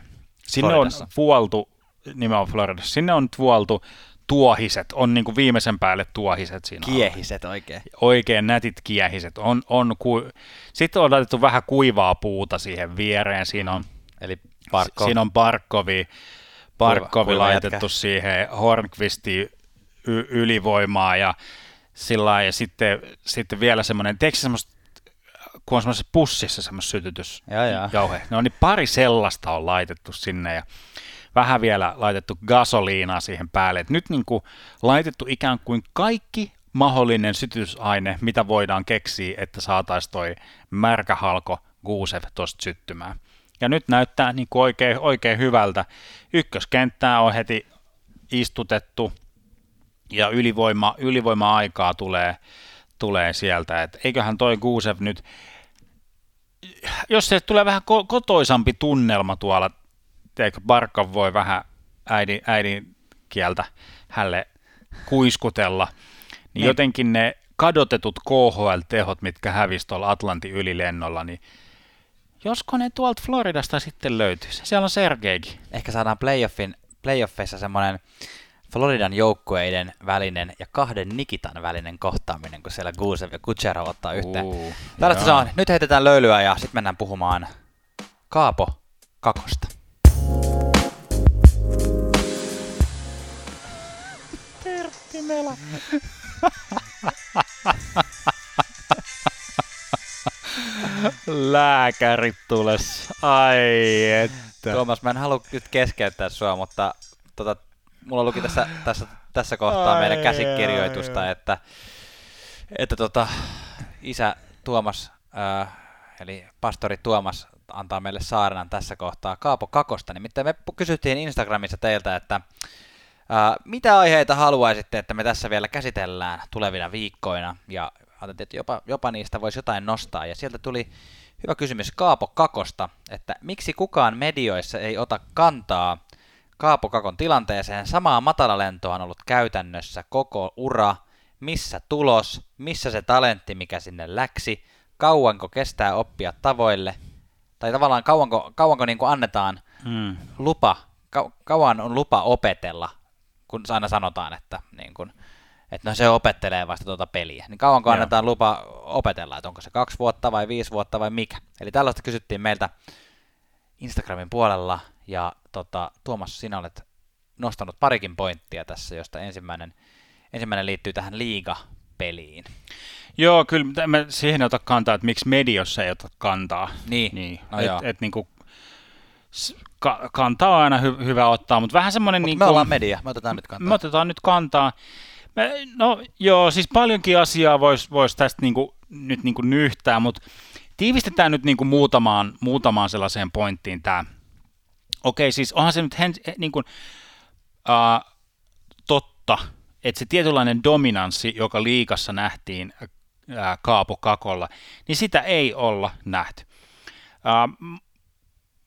Sinne Floridassa. on vuoltu, nimenomaan Floridassa, sinne on nyt vuoltu tuohiset, on niin kuin viimeisen päälle tuohiset siinä. alla. Kiehiset oikein. Oikein nätit kiehiset. On, on ku... Sitten on laitettu vähän kuivaa puuta siihen viereen. Siinä on Eli Barkov. Siinä on Barkovi, Barkovi kuiva laitettu jätkä. siihen, Hornqvisti y- ylivoimaa ja sillä ja sitten, sitten vielä semmoinen, tiedätkö semmoista, kun on semmoisessa pussissa semmoista sytytys Jaa, jaa. jauhe. No niin pari sellaista on laitettu sinne ja vähän vielä laitettu gasoliinaa siihen päälle. Et nyt niin kuin laitettu ikään kuin kaikki mahdollinen sytytysaine, mitä voidaan keksiä, että saataisiin toi märkähalko Guusev tuosta syttymään. Ja nyt näyttää niin kuin oikein, oikein hyvältä. Ykköskenttää on heti istutettu ja ylivoima, ylivoima-aikaa tulee, tulee sieltä. Et eiköhän toi Guusev nyt, jos se tulee vähän ko- kotoisampi tunnelma tuolla, teikö Barkov voi vähän äidin, äidin kieltä hälle kuiskutella, niin jotenkin ne kadotetut KHL-tehot, mitkä hävisi tuolla Atlantin ylilennolla, niin josko ne tuolta Floridasta sitten löytyisi. Siellä on Sergeikin. Ehkä saadaan playoffin, playoffeissa semmoinen Floridan joukkueiden välinen ja kahden Nikitan välinen kohtaaminen, kun siellä Gusev ja Kucherov ottaa yhteen. Uh, Tällaista se on. Nyt heitetään löylyä ja sitten mennään puhumaan Kaapo Kakosta. Tertti Mela. Lääkärit tules. Ai että. Tuomas, mä en halua nyt keskeyttää sua, mutta tota, mulla luki tässä, tässä, tässä kohtaa Ai, meidän käsikirjoitusta, että, että tota, isä Tuomas, äh, eli pastori Tuomas antaa meille saarnan tässä kohtaa Kaapo Kakosta. Nimittäin me kysyttiin Instagramissa teiltä, että äh, mitä aiheita haluaisitte, että me tässä vielä käsitellään tulevina viikkoina, ja ajattelin, että jopa, jopa niistä voisi jotain nostaa, ja sieltä tuli hyvä kysymys Kaapo Kakosta, että miksi kukaan medioissa ei ota kantaa Kaapo Kakon tilanteeseen. Samaa matalalentoa on ollut käytännössä koko ura. Missä tulos, missä se talentti, mikä sinne läksi, kauanko kestää oppia tavoille, tai tavallaan kauanko, kauanko niin kuin annetaan mm. lupa, kau, kauan on lupa opetella, kun aina sanotaan, että, niin kuin, että no se opettelee vasta tuota peliä. Niin kauanko Joo. annetaan lupa opetella, että onko se kaksi vuotta vai viisi vuotta vai mikä. Eli tällaista kysyttiin meiltä Instagramin puolella, ja tota, Tuomas, sinä olet nostanut parikin pointtia tässä, josta ensimmäinen, ensimmäinen liittyy tähän liiga-peliin. Joo, kyllä mä siihen ota kantaa, että miksi mediossa ei ota kantaa. Niin, niin. No et, et, niin kuin, ka- kantaa on aina hy- hyvä ottaa, mutta vähän semmoinen... Mut niin me ollaan media, me otetaan nyt kantaa. Me otetaan nyt kantaa. Me, no joo, siis paljonkin asiaa voisi vois tästä niin kuin, nyt niin kuin nyhtää, mutta tiivistetään nyt niin kuin muutamaan, muutamaan sellaiseen pointtiin tämä Okei, siis onhan se nyt hen, niin kuin, uh, totta, että se tietynlainen dominanssi, joka liikassa nähtiin uh, Kaapo Kakolla, niin sitä ei olla nähty. Uh,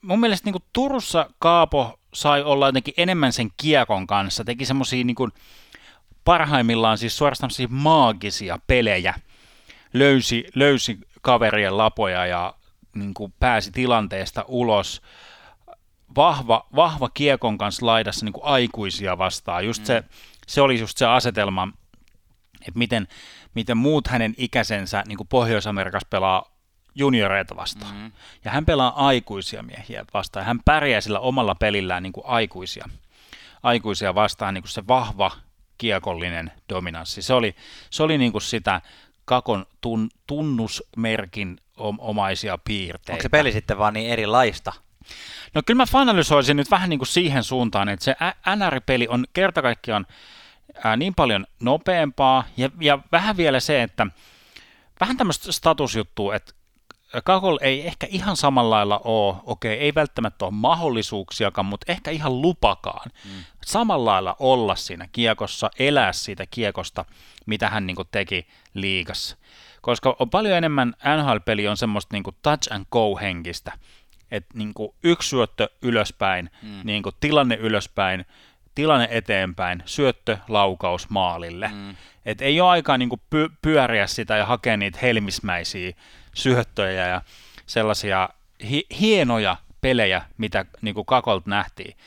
mun mielestä niin kuin Turussa Kaapo sai olla jotenkin enemmän sen kiekon kanssa, teki semmoisia niin parhaimmillaan siis suorastaan maagisia pelejä, löysi, löysi kaverien lapoja ja niin kuin pääsi tilanteesta ulos – vahva, vahva kiekon kanssa laidassa niin kuin aikuisia vastaan. Just mm. se, se oli just se asetelma, että miten, miten muut hänen ikäisensä niin kuin Pohjois-Amerikassa pelaa junioreita vastaan. Mm. Ja hän pelaa aikuisia miehiä vastaan. Hän pärjää sillä omalla pelillään niin kuin aikuisia, aikuisia vastaan, niin kuin se vahva kiekollinen dominanssi. Se oli, se oli niin kuin sitä kakon tun, tunnusmerkin omaisia piirteitä. Onko se peli sitten vaan niin erilaista? No kyllä mä finalisoisin nyt vähän niin kuin siihen suuntaan, että se NR-peli on kerta kaikkiaan niin paljon nopeampaa ja, ja vähän vielä se, että vähän tämmöistä statusjuttua, että Kakol ei ehkä ihan samalla lailla ole, okei, ei välttämättä ole mahdollisuuksiakaan, mutta ehkä ihan lupakaan. Mm. Samalla lailla olla siinä kiekossa, elää siitä kiekosta, mitä hän niin teki liigassa. Koska on paljon enemmän, NHL-peli on semmoista niin touch and go henkistä että niin yksi syöttö ylöspäin, mm. niin tilanne ylöspäin, tilanne eteenpäin, syöttö, laukaus maalille. Mm. Et ei ole aikaa niin py- pyöriä sitä ja hakea niitä helmismäisiä syöttöjä ja sellaisia hi- hienoja pelejä, mitä niin kuin Kakolta nähtiin.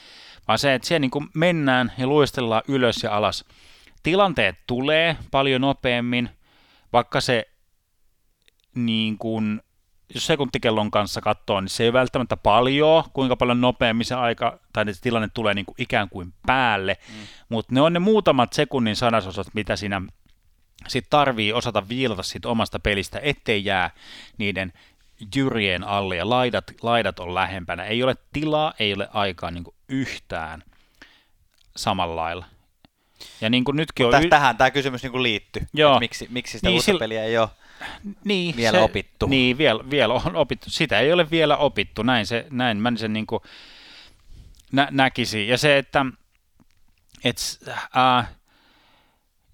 Vaan se, että siellä niin kuin mennään ja luistellaan ylös ja alas. Tilanteet tulee paljon nopeammin, vaikka se niin kuin jos sekuntikellon kanssa katsoo, niin se ei välttämättä paljon, kuinka paljon nopeammin se aika tai se tilanne tulee niin kuin ikään kuin päälle, mm. mutta ne on ne muutamat sekunnin sadasosat, mitä siinä sit tarvii osata viilata siitä omasta pelistä, ettei jää niiden jyrien alle ja laidat, laidat on lähempänä. Ei ole tilaa, ei ole aikaa niin yhtään samalla lailla. Ja niin kuin nytkin on... Tähän tämä kysymys niin liittyy. Joo. Miksi, miksi sitä niin, uutta peliä ei ole niin, vielä se, opittu. Niin, vielä, vielä on opittu. Sitä ei ole vielä opittu, näin, se, näin mä sen niin kuin nä, näkisin. Ja se, että et, äh,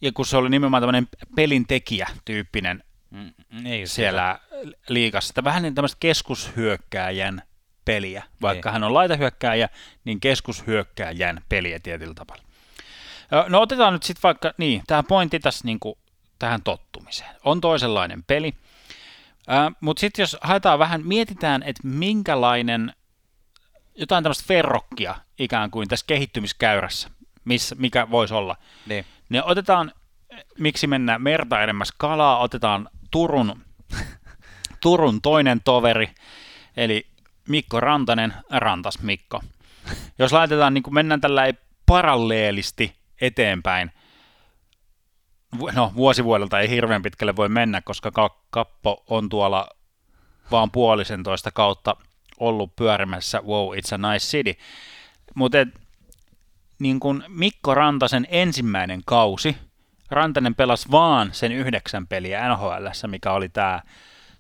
ja kun se oli nimenomaan tämmöinen pelintekijä-tyyppinen mm, niin, siellä sitä. liikassa, vähän niin tämmöistä keskushyökkääjän peliä. Vaikka niin. hän on laitahyökkääjä, niin keskushyökkääjän peliä tietyllä tavalla. No otetaan nyt sitten vaikka, niin, tämä pointti tässä niin kuin tähän tottumiseen. On toisenlainen peli. Äh, Mutta sitten jos haetaan vähän, mietitään, että minkälainen, jotain tämmöistä verrokkia ikään kuin tässä kehittymiskäyrässä, missä, mikä voisi olla. Niin. Ne otetaan, miksi mennään merta enemmän kalaa, otetaan Turun, Turun toinen toveri, eli Mikko Rantanen, Rantas Mikko. Jos laitetaan, niin kuin mennään tällä paralleelisti eteenpäin, no vuosivuodelta ei hirveän pitkälle voi mennä, koska Kappo on tuolla vaan puolisentoista kautta ollut pyörimässä Wow, it's a nice city. Mutta niin kuin Mikko Rantasen ensimmäinen kausi, Rantanen pelasi vaan sen yhdeksän peliä NHL, mikä oli tämä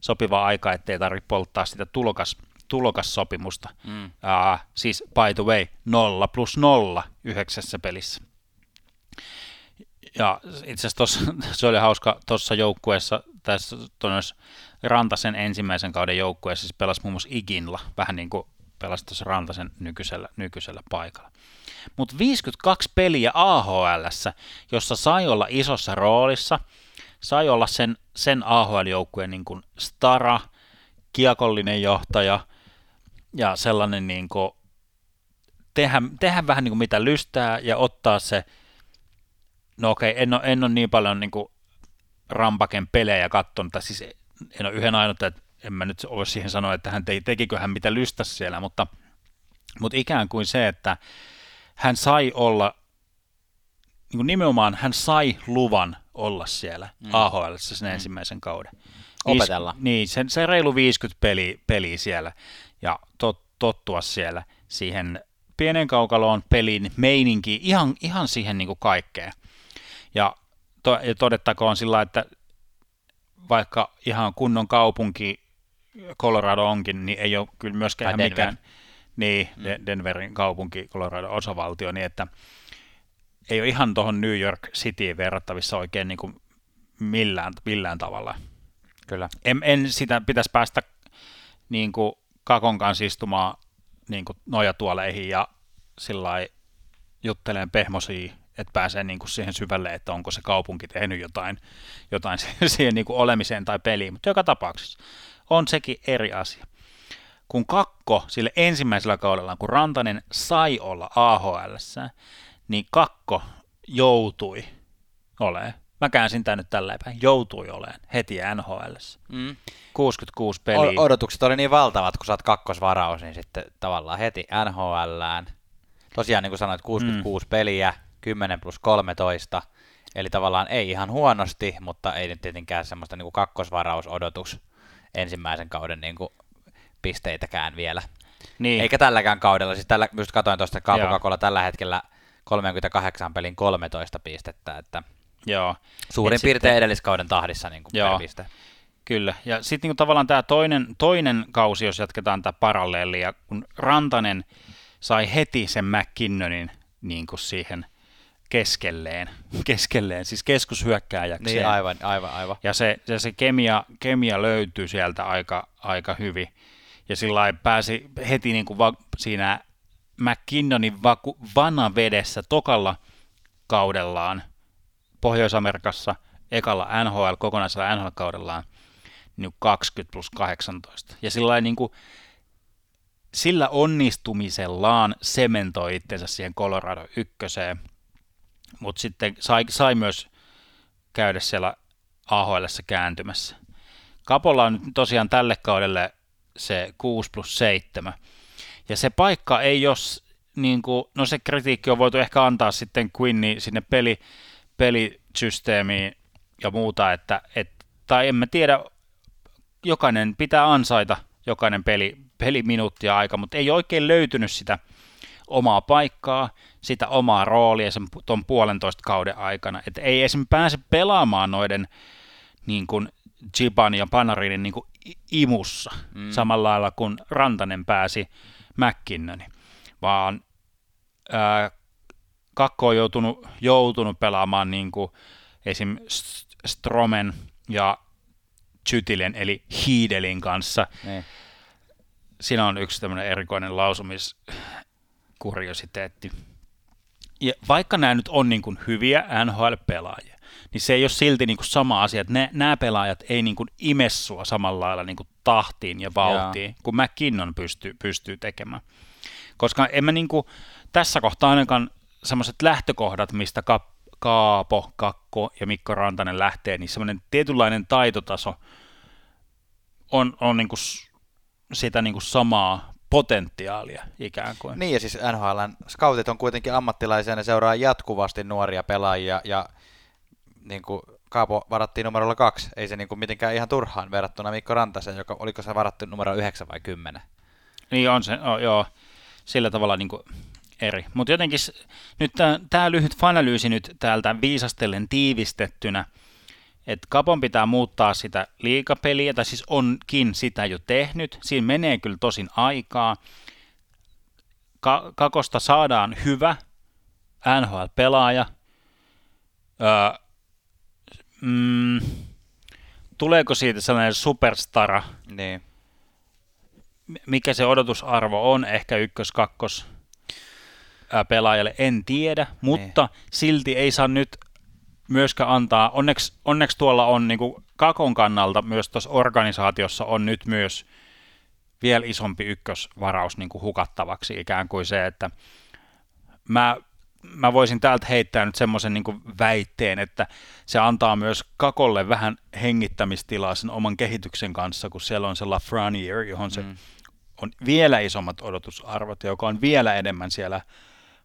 sopiva aika, ettei tarvitse polttaa sitä tulokas, tulokassopimusta. Mm. Uh, siis by the way, nolla plus nolla yhdeksässä pelissä. Ja itse asiassa (laughs) se oli hauska tuossa joukkueessa, tässä Rantasen ensimmäisen kauden joukkueessa, siis pelasi muun muassa Iginla, vähän niin kuin pelasi tuossa Rantasen nykyisellä, nykyisellä paikalla. Mutta 52 peliä ahl jossa sai olla isossa roolissa, sai olla sen, sen AHL-joukkueen niin kuin stara, kiekollinen johtaja ja sellainen niin kuin, tehdä, tehdä vähän niin kuin mitä lystää ja ottaa se, no okei, en ole, en ole niin paljon niin kuin Rampaken pelejä katsonut, tai siis en ole yhden ainut, että en mä nyt voi siihen sanoa, että hän teki, tekikö hän mitä lystäsi siellä, mutta, mutta ikään kuin se, että hän sai olla, niin kuin nimenomaan hän sai luvan olla siellä mm. AHL sen mm. ensimmäisen kauden. Opetella. Viis, niin, sen, se reilu 50 peli, peliä siellä ja tot, tottua siellä siihen pienen kaukaloon pelin meininki ihan, ihan siihen niin kuin kaikkeen. Ja, to, ja todettakoon sillä että vaikka ihan kunnon kaupunki Colorado onkin, niin ei ole kyllä myöskään Denver. Niin, mm. Denverin kaupunki, Colorado osavaltio, niin että ei ole ihan tuohon New York Cityin verrattavissa oikein niin kuin millään, millään tavalla. Kyllä. En, en sitä pitäisi päästä niin kuin kakon kanssa istumaan niin kuin nojatuoleihin ja sillä jutteleen pehmosia, että pääsee niin kuin siihen syvälle, että onko se kaupunki tehnyt jotain, jotain (laughs) siihen niin kuin olemiseen tai peliin, mutta joka tapauksessa on sekin eri asia. Kun Kakko sille ensimmäisellä kaudella, kun Rantanen sai olla AHL, niin Kakko joutui olemaan. Mä käänsin tämän nyt tällä päin. Joutui olemaan heti NHL. Mm. 66 peliä. odotukset oli niin valtavat, kun sä oot kakkosvaraus, niin sitten tavallaan heti NHLään. Tosiaan niin kuin sanoit, 66 mm. peliä, 10 plus 13. Eli tavallaan ei ihan huonosti, mutta ei nyt tietenkään semmoista niin kuin kakkosvarausodotus ensimmäisen kauden niin kuin pisteitäkään vielä. Niin. Eikä tälläkään kaudella, siis tällä, just katsoin tuosta Kaapokakolla tällä hetkellä 38 pelin 13 pistettä, että Joo. suurin Et piirtein sitten, edelliskauden tahdissa niin kuin Joo. per piste. Kyllä, ja sitten niin tavallaan tämä toinen, toinen kausi, jos jatketaan tätä paralleelia, kun Rantanen sai heti sen McKinnonin niin kuin siihen keskelleen, (laughs) keskelleen siis keskushyökkääjäkseen. Niin, aivan, aivan, aivan. Ja se, se, se kemia, kemia löytyy sieltä aika, aika hyvin. Ja sillä pääsi heti niin kuin va, siinä McKinnonin vaku, vanavedessä tokalla kaudellaan Pohjois-Amerikassa, ekalla NHL, kokonaisella NHL-kaudellaan, niin 20 plus 18. Ja sillä niin kuin, sillä onnistumisellaan sementoi itsensä siihen Colorado ykköseen – mutta sitten sai, sai myös käydä siellä AHL kääntymässä. Kapolla on nyt tosiaan tälle kaudelle se 6 plus 7. Ja se paikka ei jos, niin kuin, no se kritiikki on voitu ehkä antaa sitten Quinni sinne peli, pelisysteemiin ja muuta, että, et, tai en mä tiedä, jokainen pitää ansaita jokainen peli, peliminuutti ja aika, mutta ei oikein löytynyt sitä omaa paikkaa, sitä omaa roolia sen tuon puolentoista kauden aikana. Että ei esim. pääse pelaamaan noiden niin kuin Jiban ja Panarinin niin kuin imussa mm. samalla lailla kuin Rantanen pääsi McKinnoni, vaan ää, Kakko on joutunut, joutunut pelaamaan niin kuin esim. Stromen ja Chytilen eli Hiidelin kanssa. Ne. Niin. Siinä on yksi tämmöinen erikoinen lausumis, kuriositeetti. Ja vaikka nämä nyt on niin kuin hyviä NHL-pelaajia, niin se ei ole silti niin kuin sama asia, että ne, nämä pelaajat ei niin kuin ime sua samalla lailla niin kuin tahtiin ja vauhtiin, Jaa. kuin McKinnon pystyy, pystyy tekemään. Koska en mä niin kuin, tässä kohtaa ainakaan semmoiset lähtökohdat, mistä Kaapo, Kakko ja Mikko Rantanen lähtee, niin semmoinen tietynlainen taitotaso on, on niin kuin sitä niin kuin samaa potentiaalia ikään kuin. Niin ja siis NHLn scoutit on kuitenkin ammattilaisia, ne seuraa jatkuvasti nuoria pelaajia ja niin kuin Kaapo varattiin numerolla kaksi, ei se niin kuin mitenkään ihan turhaan verrattuna Mikko Rantaseen, joka oliko se varattu numero yhdeksän vai kymmenen? Niin on se, oh, joo, sillä tavalla niin kuin eri. Mutta jotenkin nyt tämä lyhyt fanalyysi nyt täältä viisastellen tiivistettynä, että Kapon pitää muuttaa sitä liikapeliä, tai siis onkin sitä jo tehnyt. Siinä menee kyllä tosin aikaa. Ka- Kakosta saadaan hyvä NHL-pelaaja. Öö, mm, tuleeko siitä sellainen superstara? Niin. Mikä se odotusarvo on, ehkä ykkös, kakkos pelaajalle, en tiedä, mutta niin. silti ei saa nyt myöskään antaa, onneksi, onneksi tuolla on niin kuin Kakon kannalta myös tuossa organisaatiossa on nyt myös vielä isompi ykkösvaraus niin kuin hukattavaksi ikään kuin se, että mä, mä voisin täältä heittää nyt semmoisen niin väitteen, että se antaa myös Kakolle vähän hengittämistilaa sen oman kehityksen kanssa, kun siellä on se Lafreniere, johon se mm. on vielä isommat odotusarvot, joka on vielä enemmän siellä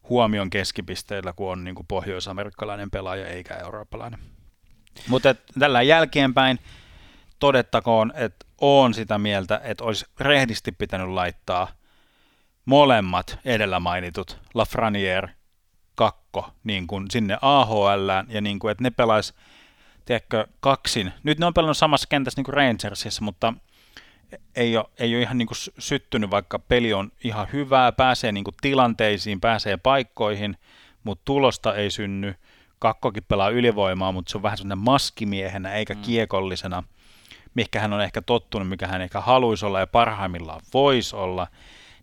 huomion keskipisteellä, kun on niin kuin pohjoisamerikkalainen pelaaja eikä eurooppalainen. Mutta tällä jälkeenpäin todettakoon, että on sitä mieltä, että olisi rehdisti pitänyt laittaa molemmat edellä mainitut Lafreniere kakko niin kuin sinne AHL ja niin kuin, että ne pelaisi tiedätkö, kaksin. Nyt ne on pelannut samassa kentässä niin kuin Rangersissa, mutta ei ole, ei ole ihan niin kuin syttynyt, vaikka peli on ihan hyvää, pääsee niin kuin tilanteisiin, pääsee paikkoihin, mutta tulosta ei synny. Kakkokin pelaa ylivoimaa, mutta se on vähän sellainen maskimiehenä eikä mm. kiekollisena, mikä hän on ehkä tottunut, mikä hän ehkä haluaisi olla ja parhaimmillaan voisi olla.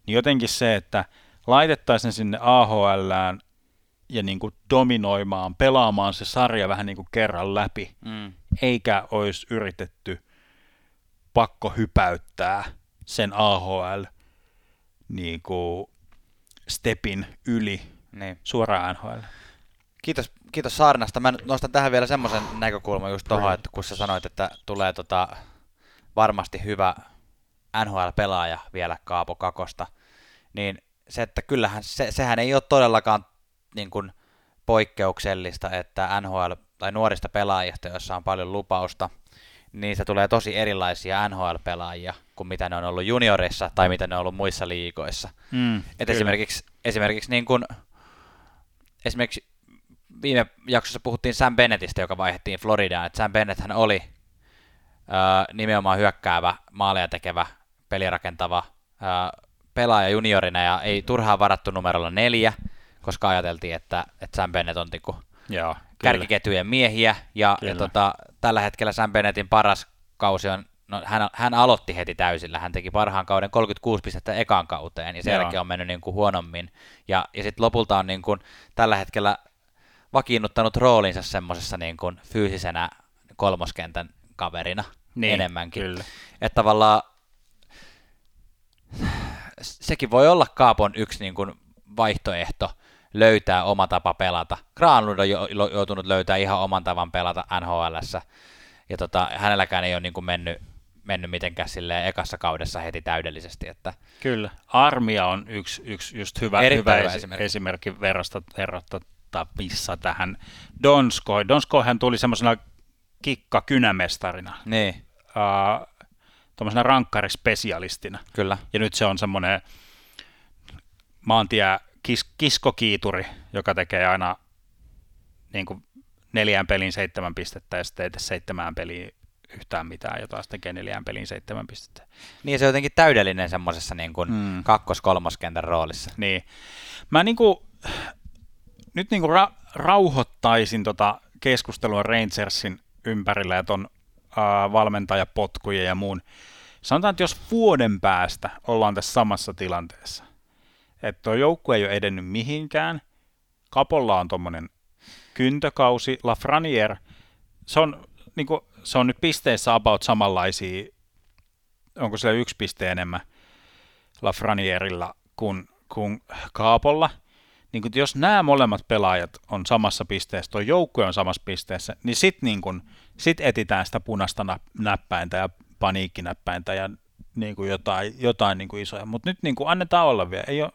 Niin jotenkin se, että laitettaisiin sinne AHLään ja niin kuin dominoimaan, pelaamaan se sarja vähän niin kuin kerran läpi, mm. eikä olisi yritetty – pakko hypäyttää sen AHL niin kuin stepin yli niin. suoraan NHL. Kiitos, kiitos Saarnasta. Mä nostan tähän vielä semmoisen näkökulman just tuohon, että kun sä sanoit, että tulee tota varmasti hyvä NHL-pelaaja vielä Kaapo Kakosta, niin se, että kyllähän se, sehän ei ole todellakaan niin kuin poikkeuksellista, että NHL tai nuorista pelaajista, joissa on paljon lupausta – niistä tulee tosi erilaisia NHL-pelaajia kuin mitä ne on ollut juniorissa tai mitä ne on ollut muissa liigoissa. Mm, Et esimerkiksi, esimerkiksi, niin kun, esimerkiksi viime jaksossa puhuttiin Sam Bennettistä, joka vaihdettiin Floridaan, että Sam Bennett hän oli ö, nimenomaan hyökkäävä, maaleja tekevä, pelirakentava ö, pelaaja juniorina ja ei turhaan varattu numerolla neljä, koska ajateltiin, että, että Sam Bennett on tiku, Joo, kärkiketjujen miehiä, ja, ja tota, tällä hetkellä Sam Bennettin paras kausi on, no, hän, hän aloitti heti täysillä, hän teki parhaan kauden 36 pistettä ekaan kauteen, ja sen jälkeen on mennyt niin kuin huonommin, ja, ja sitten lopulta on niin kuin, tällä hetkellä vakiinnuttanut roolinsa semmoisessa niin kuin fyysisenä kolmoskentän kaverina niin, enemmänkin. Kyllä. Että tavallaan sekin voi olla Kaapon yksi niin kuin vaihtoehto, löytää oma tapa pelata. Granlund on jo, joutunut löytämään ihan oman tavan pelata NHLssä, ja tota, hänelläkään ei ole niin kuin mennyt, mennyt mitenkään silleen ekassa kaudessa heti täydellisesti. Että... Kyllä, Armia on yksi, yksi just hyvä, hyvä, hyvä esimerkki, esimerkki verrasta, verrattavissa tähän Donskoy. Donskoyhan tuli semmoisena kikka kynämestarina. Niin. Uh, tuommoisena rankkarispesialistina. Kyllä. Ja nyt se on semmoinen maantie kis, kiskokiituri, joka tekee aina niin kuin neljään peliin seitsemän pistettä ja sitten ei tee seitsemään peliin yhtään mitään, ja taas tekee neljään peliin seitsemän pistettä. Niin se on jotenkin täydellinen semmoisessa niin kuin mm. kakkos-kolmoskentän roolissa. Niin. Mä niin kuin, nyt niin kuin ra- rauhoittaisin tota keskustelua Rangersin ympärillä ja ton äh, valmentajapotkujen ja muun. Sanotaan, että jos vuoden päästä ollaan tässä samassa tilanteessa, että tuo joukkue ei ole edennyt mihinkään. Kapolla on tuommoinen kyntökausi. Lafranier se on, niin kuin, se on nyt pisteissä about samanlaisia, onko se yksi piste enemmän Lafranierilla kuin, kuin Kaapolla. Niin kuin, jos nämä molemmat pelaajat on samassa pisteessä, tuo joukkue on samassa pisteessä, niin sitten niin kuin, sit etitään sitä punaista näppäintä ja paniikkinäppäintä ja niin kuin jotain, jotain niin kuin isoja. Mutta nyt niin kuin annetaan olla vielä, ei ole,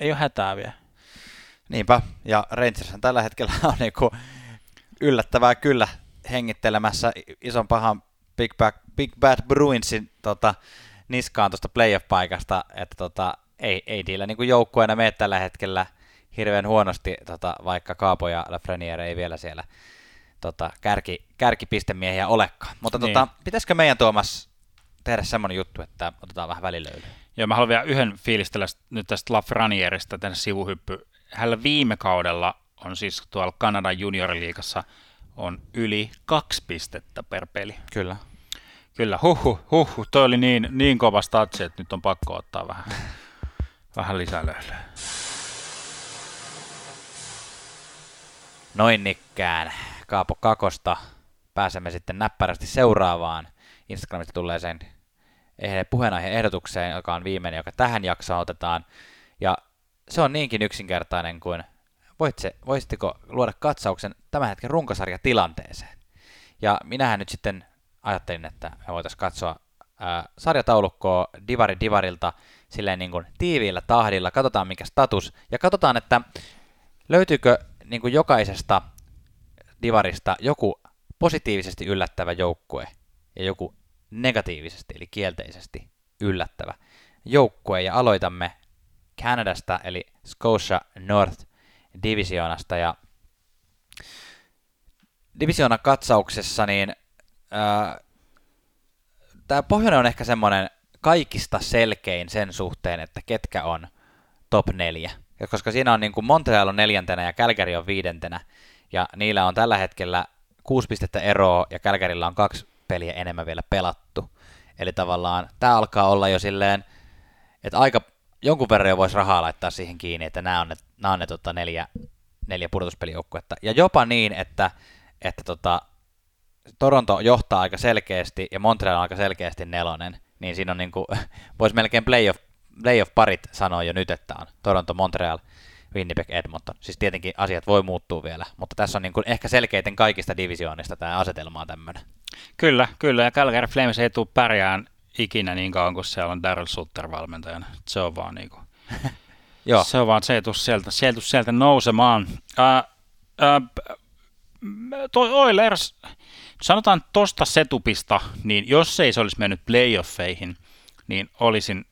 ei ole hätää vielä. Niinpä, ja Rangers tällä hetkellä (laughs) on niin kuin yllättävää kyllä hengittelemässä ison pahan Big Bad, Big Bad Bruinsin tota, niskaan tuosta playoff-paikasta, että tota, ei, ei niillä niin joukkueena mene tällä hetkellä hirveän huonosti, tota, vaikka Kaapo ja Lafreniere ei vielä siellä tota, kärki, kärkipistemiehiä olekaan. Mutta niin. tota, pitäisikö meidän Tuomas tehdä semmoinen juttu, että otetaan vähän välilöilyä? Joo, mä haluan vielä yhden fiilistellä nyt tästä Lafranierista tänne sivuhyppy. Hänellä viime kaudella on siis tuolla Kanadan junioriliigassa on yli kaksi pistettä per peli. Kyllä. Kyllä, huhu, huhu. Toi oli niin, niin kova statsi, että nyt on pakko ottaa vähän, (laughs) vähän lisää löylyä. Noin nikkään. Kaapo Kakosta pääsemme sitten näppärästi seuraavaan Instagramista tulleeseen puheenaiheen ehdotukseen, joka on viimeinen, joka tähän jaksoon otetaan. Ja se on niinkin yksinkertainen kuin voitse, voisitteko luoda katsauksen tämän hetken runkosarjatilanteeseen. Ja minähän nyt sitten ajattelin, että me voitaisiin katsoa ää, sarjataulukkoa divari divarilta silleen niin kuin tiiviillä tahdilla, katsotaan mikä status, ja katsotaan, että löytyykö niin kuin jokaisesta divarista joku positiivisesti yllättävä joukkue ja joku negatiivisesti eli kielteisesti yllättävä joukkue. Ja aloitamme Kanadasta eli Scotia North divisioonasta. Ja divisioonan katsauksessa niin tämä pohjoinen on ehkä semmoinen kaikista selkein sen suhteen, että ketkä on top neljä. Ja koska siinä on niin kuin Montreal on neljäntenä ja Calgary on viidentenä, ja niillä on tällä hetkellä kuusi pistettä eroa, ja Calgarylla on kaksi peliä enemmän vielä pelattu. Eli tavallaan tämä alkaa olla jo silleen, että aika jonkun verran jo voisi rahaa laittaa siihen kiinni, että nämä on ne, nämä on ne tota, neljä, neljä pudotuspelijoukkuetta. Ja jopa niin, että, että tota, Toronto johtaa aika selkeästi ja Montreal on aika selkeästi nelonen, niin siinä on (laughs) niin kuin, voisi melkein playoff, playoff-parit sanoa jo nyt, että on Toronto, Montreal, Winnipeg, Edmonton. Siis tietenkin asiat voi muuttua vielä, mutta tässä on niin kuin ehkä selkeiten kaikista divisioonista tämä asetelma on tämmöinen. Kyllä, kyllä, ja Calgary Flames ei tule pärjään ikinä niin kauan kuin siellä on Daryl Sutter valmentajana. Se on vaan niin kuin, (laughs) Joo. se on vaan se, että sieltä, sieltä, sieltä nousemaan. Uh, uh, toi Oilers, sanotaan tosta setupista, niin jos ei se olisi mennyt playoffeihin, niin olisin,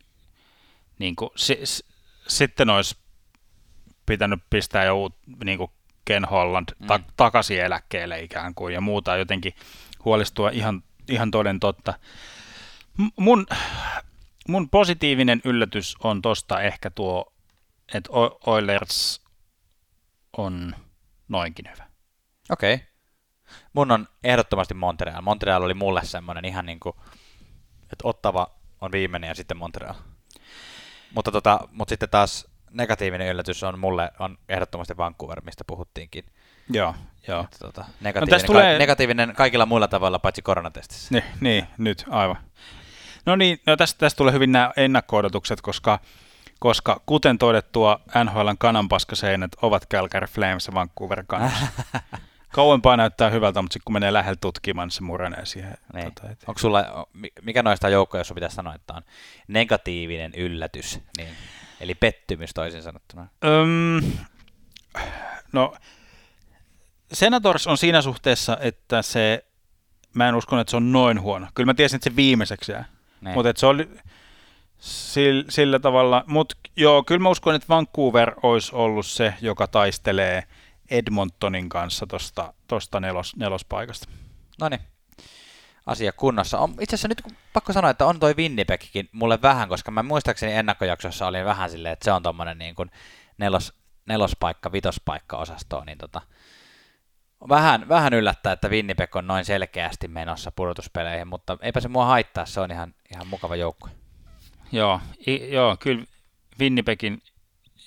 niin kuin, si, s, sitten olisi pitänyt pistää jo niin kuin Ken Holland ta- mm. takaisin eläkkeelle ikään kuin ja muuta jotenkin huolestua ihan, ihan toden totta. Mun, mun positiivinen yllätys on tosta ehkä tuo, että Oilers on noinkin hyvä. Okei. Okay. Mun on ehdottomasti Montreal. Montreal oli mulle semmoinen ihan niin kuin, että Ottava on viimeinen ja sitten Montreal. Mutta, tota, mutta sitten taas negatiivinen yllätys on mulle on ehdottomasti Vancouver, mistä puhuttiinkin. Joo, joo. Että, tota, negatiivinen, no, tulee... ka- negatiivinen kaikilla muilla tavalla paitsi koronatestissä. Niin, niin nyt aivan. No niin, no tästä, tästä tulee hyvin nämä ennakko koska, koska kuten todettua, NHLn kananpaskaseinät ovat Calgary Flames ja Vancouver kanssa. (laughs) Kauempaa näyttää hyvältä, mutta sitten kun menee lähellä tutkimaan, niin se murenee siihen. Niin. Tota, et... Onko sulla, mikä noista joukkoja, jos pitäisi sanoa, että on negatiivinen yllätys, niin, eli pettymys toisin sanottuna? Öm, no, Senators on siinä suhteessa, että se, mä en usko, että se on noin huono. Kyllä mä tiesin, että se viimeiseksi jää. Niin. Mutta se oli sillä, sillä tavalla, mutta joo, kyllä mä uskon, että Vancouver olisi ollut se, joka taistelee Edmontonin kanssa tuosta tosta nelos, nelospaikasta. No niin, asia kunnossa. On, itse asiassa nyt pakko sanoa, että on toi Winnipegkin mulle vähän, koska mä muistaakseni ennakkojaksossa olin vähän silleen, että se on tommonen niin kuin nelos, nelospaikka, vitospaikka osastoon, niin tota, vähän, vähän yllättää, että Winnipeg on noin selkeästi menossa pudotuspeleihin, mutta eipä se mua haittaa, se on ihan, ihan mukava joukkue. Joo, i, joo, kyllä Winnipegin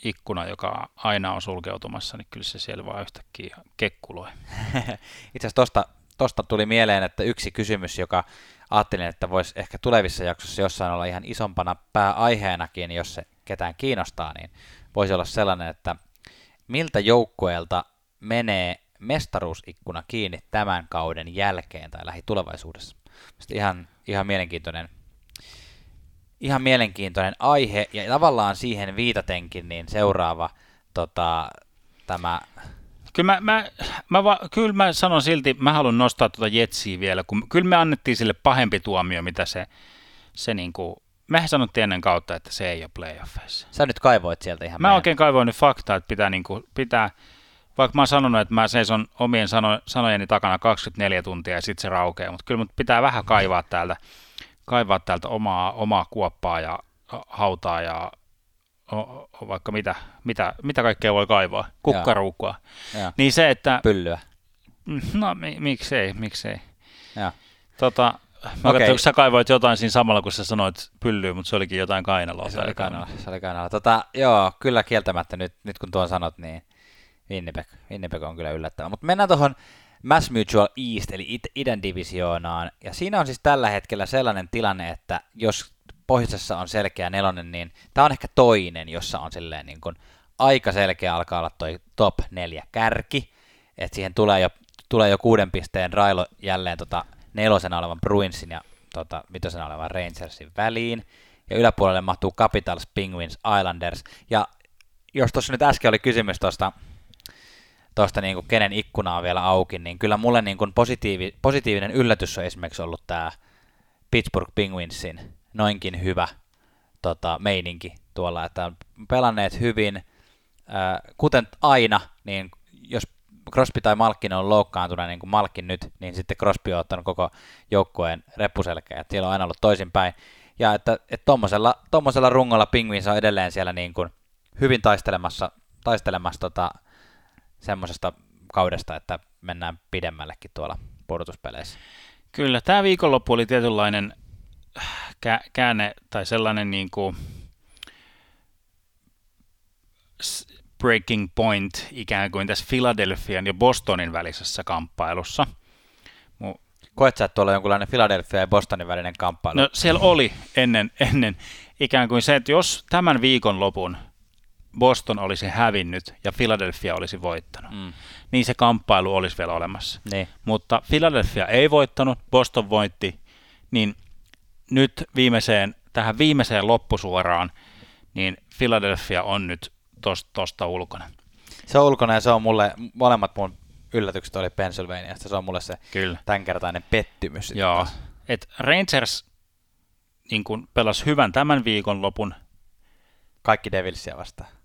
ikkuna, joka aina on sulkeutumassa, niin kyllä se siellä vaan yhtäkkiä kekkuloi. (laughs) Itse asiassa tuosta tosta tuli mieleen, että yksi kysymys, joka ajattelin, että voisi ehkä tulevissa jaksossa jossain olla ihan isompana pääaiheenakin, jos se ketään kiinnostaa, niin voisi olla sellainen, että miltä joukkueelta menee mestaruusikkuna kiinni tämän kauden jälkeen tai lähitulevaisuudessa. Sitten ihan, ihan mielenkiintoinen ihan mielenkiintoinen aihe, ja tavallaan siihen viitatenkin, niin seuraava tota, tämä... Kyllä mä, mä, mä, va, kyllä mä sanon silti, mä haluan nostaa tuota Jetsiä vielä, kun kyllä me annettiin sille pahempi tuomio, mitä se, se niinku, mehän sanottiin ennen kautta, että se ei ole playoffeissa. Sä nyt kaivoit sieltä ihan Mä meidän. oikein kaivoin nyt faktaa, että pitää, niinku, pitää vaikka mä oon sanonut, että mä seison omien sano, sanojeni takana 24 tuntia ja sitten se raukeaa, mutta kyllä mut pitää vähän kaivaa täältä, kaivaa täältä omaa, omaa kuoppaa ja hautaa ja o, o, vaikka mitä, mitä, mitä kaikkea voi kaivaa, kukkaruukkoa. Joo. Niin se, että... Pyllyä. No mi, miksei, miksei. Joo. Tota, mä okay. katsoin, sä kaivoit jotain siinä samalla, kun sä sanoit pyllyä, mutta se olikin jotain kainaloa. Se oli kainaloa, se oli kainaloa. Tota, joo, kyllä kieltämättä nyt, nyt kun tuon sanot, niin Winnipeg, Winnipeg on kyllä yllättävä. Mutta mennään tuohon Mass Mutual East, eli idän divisioonaan. Ja siinä on siis tällä hetkellä sellainen tilanne, että jos pohjoisessa on selkeä nelonen, niin tämä on ehkä toinen, jossa on silleen niin kuin aika selkeä alkaa olla toi top neljä kärki. Että siihen tulee jo, tulee jo kuuden pisteen railo jälleen tota nelosena olevan Bruinsin ja tota, vitosena olevan Rangersin väliin. Ja yläpuolelle mahtuu Capitals, Penguins, Islanders. Ja jos tuossa nyt äsken oli kysymys tuosta tuosta niin kenen ikkuna on vielä auki, niin kyllä mulle niin kuin positiivi, positiivinen yllätys on esimerkiksi ollut tämä Pittsburgh Penguinsin noinkin hyvä tota, meininki tuolla, että on pelanneet hyvin, äh, kuten aina, niin jos Crosby tai Malkin on loukkaantunut, niin kuin Malkin nyt, niin sitten Crosby on ottanut koko joukkueen reppuselkeä, että siellä on aina ollut toisinpäin. Ja että, että tommosella, tommosella rungolla Penguins on edelleen siellä niin kuin hyvin taistelemassa, taistelemassa tota, semmoisesta kaudesta, että mennään pidemmällekin tuolla pudotuspeleissä. Kyllä, tämä viikonloppu oli tietynlainen kä- käänne tai sellainen niin kuin breaking point ikään kuin tässä Philadelphian ja Bostonin välisessä kamppailussa. Koet sä, että tuolla on jonkunlainen Philadelphia ja Bostonin välinen kamppailu? No siellä oli ennen, ennen ikään kuin se, että jos tämän viikon lopun Boston olisi hävinnyt ja Philadelphia olisi voittanut, mm. niin se kamppailu olisi vielä olemassa. Niin. Mutta Philadelphia ei voittanut, Boston voitti, niin nyt viimeiseen, tähän viimeiseen loppusuoraan, niin Philadelphia on nyt tosta, tosta ulkona. Se on ulkona ja se on mulle, molemmat mun yllätykset oli Pennsylvaniasta, se on mulle se Kyllä. tämänkertainen pettymys. Joo, et Rangers niin kun pelasi hyvän tämän viikon lopun. Kaikki Devilsia vastaan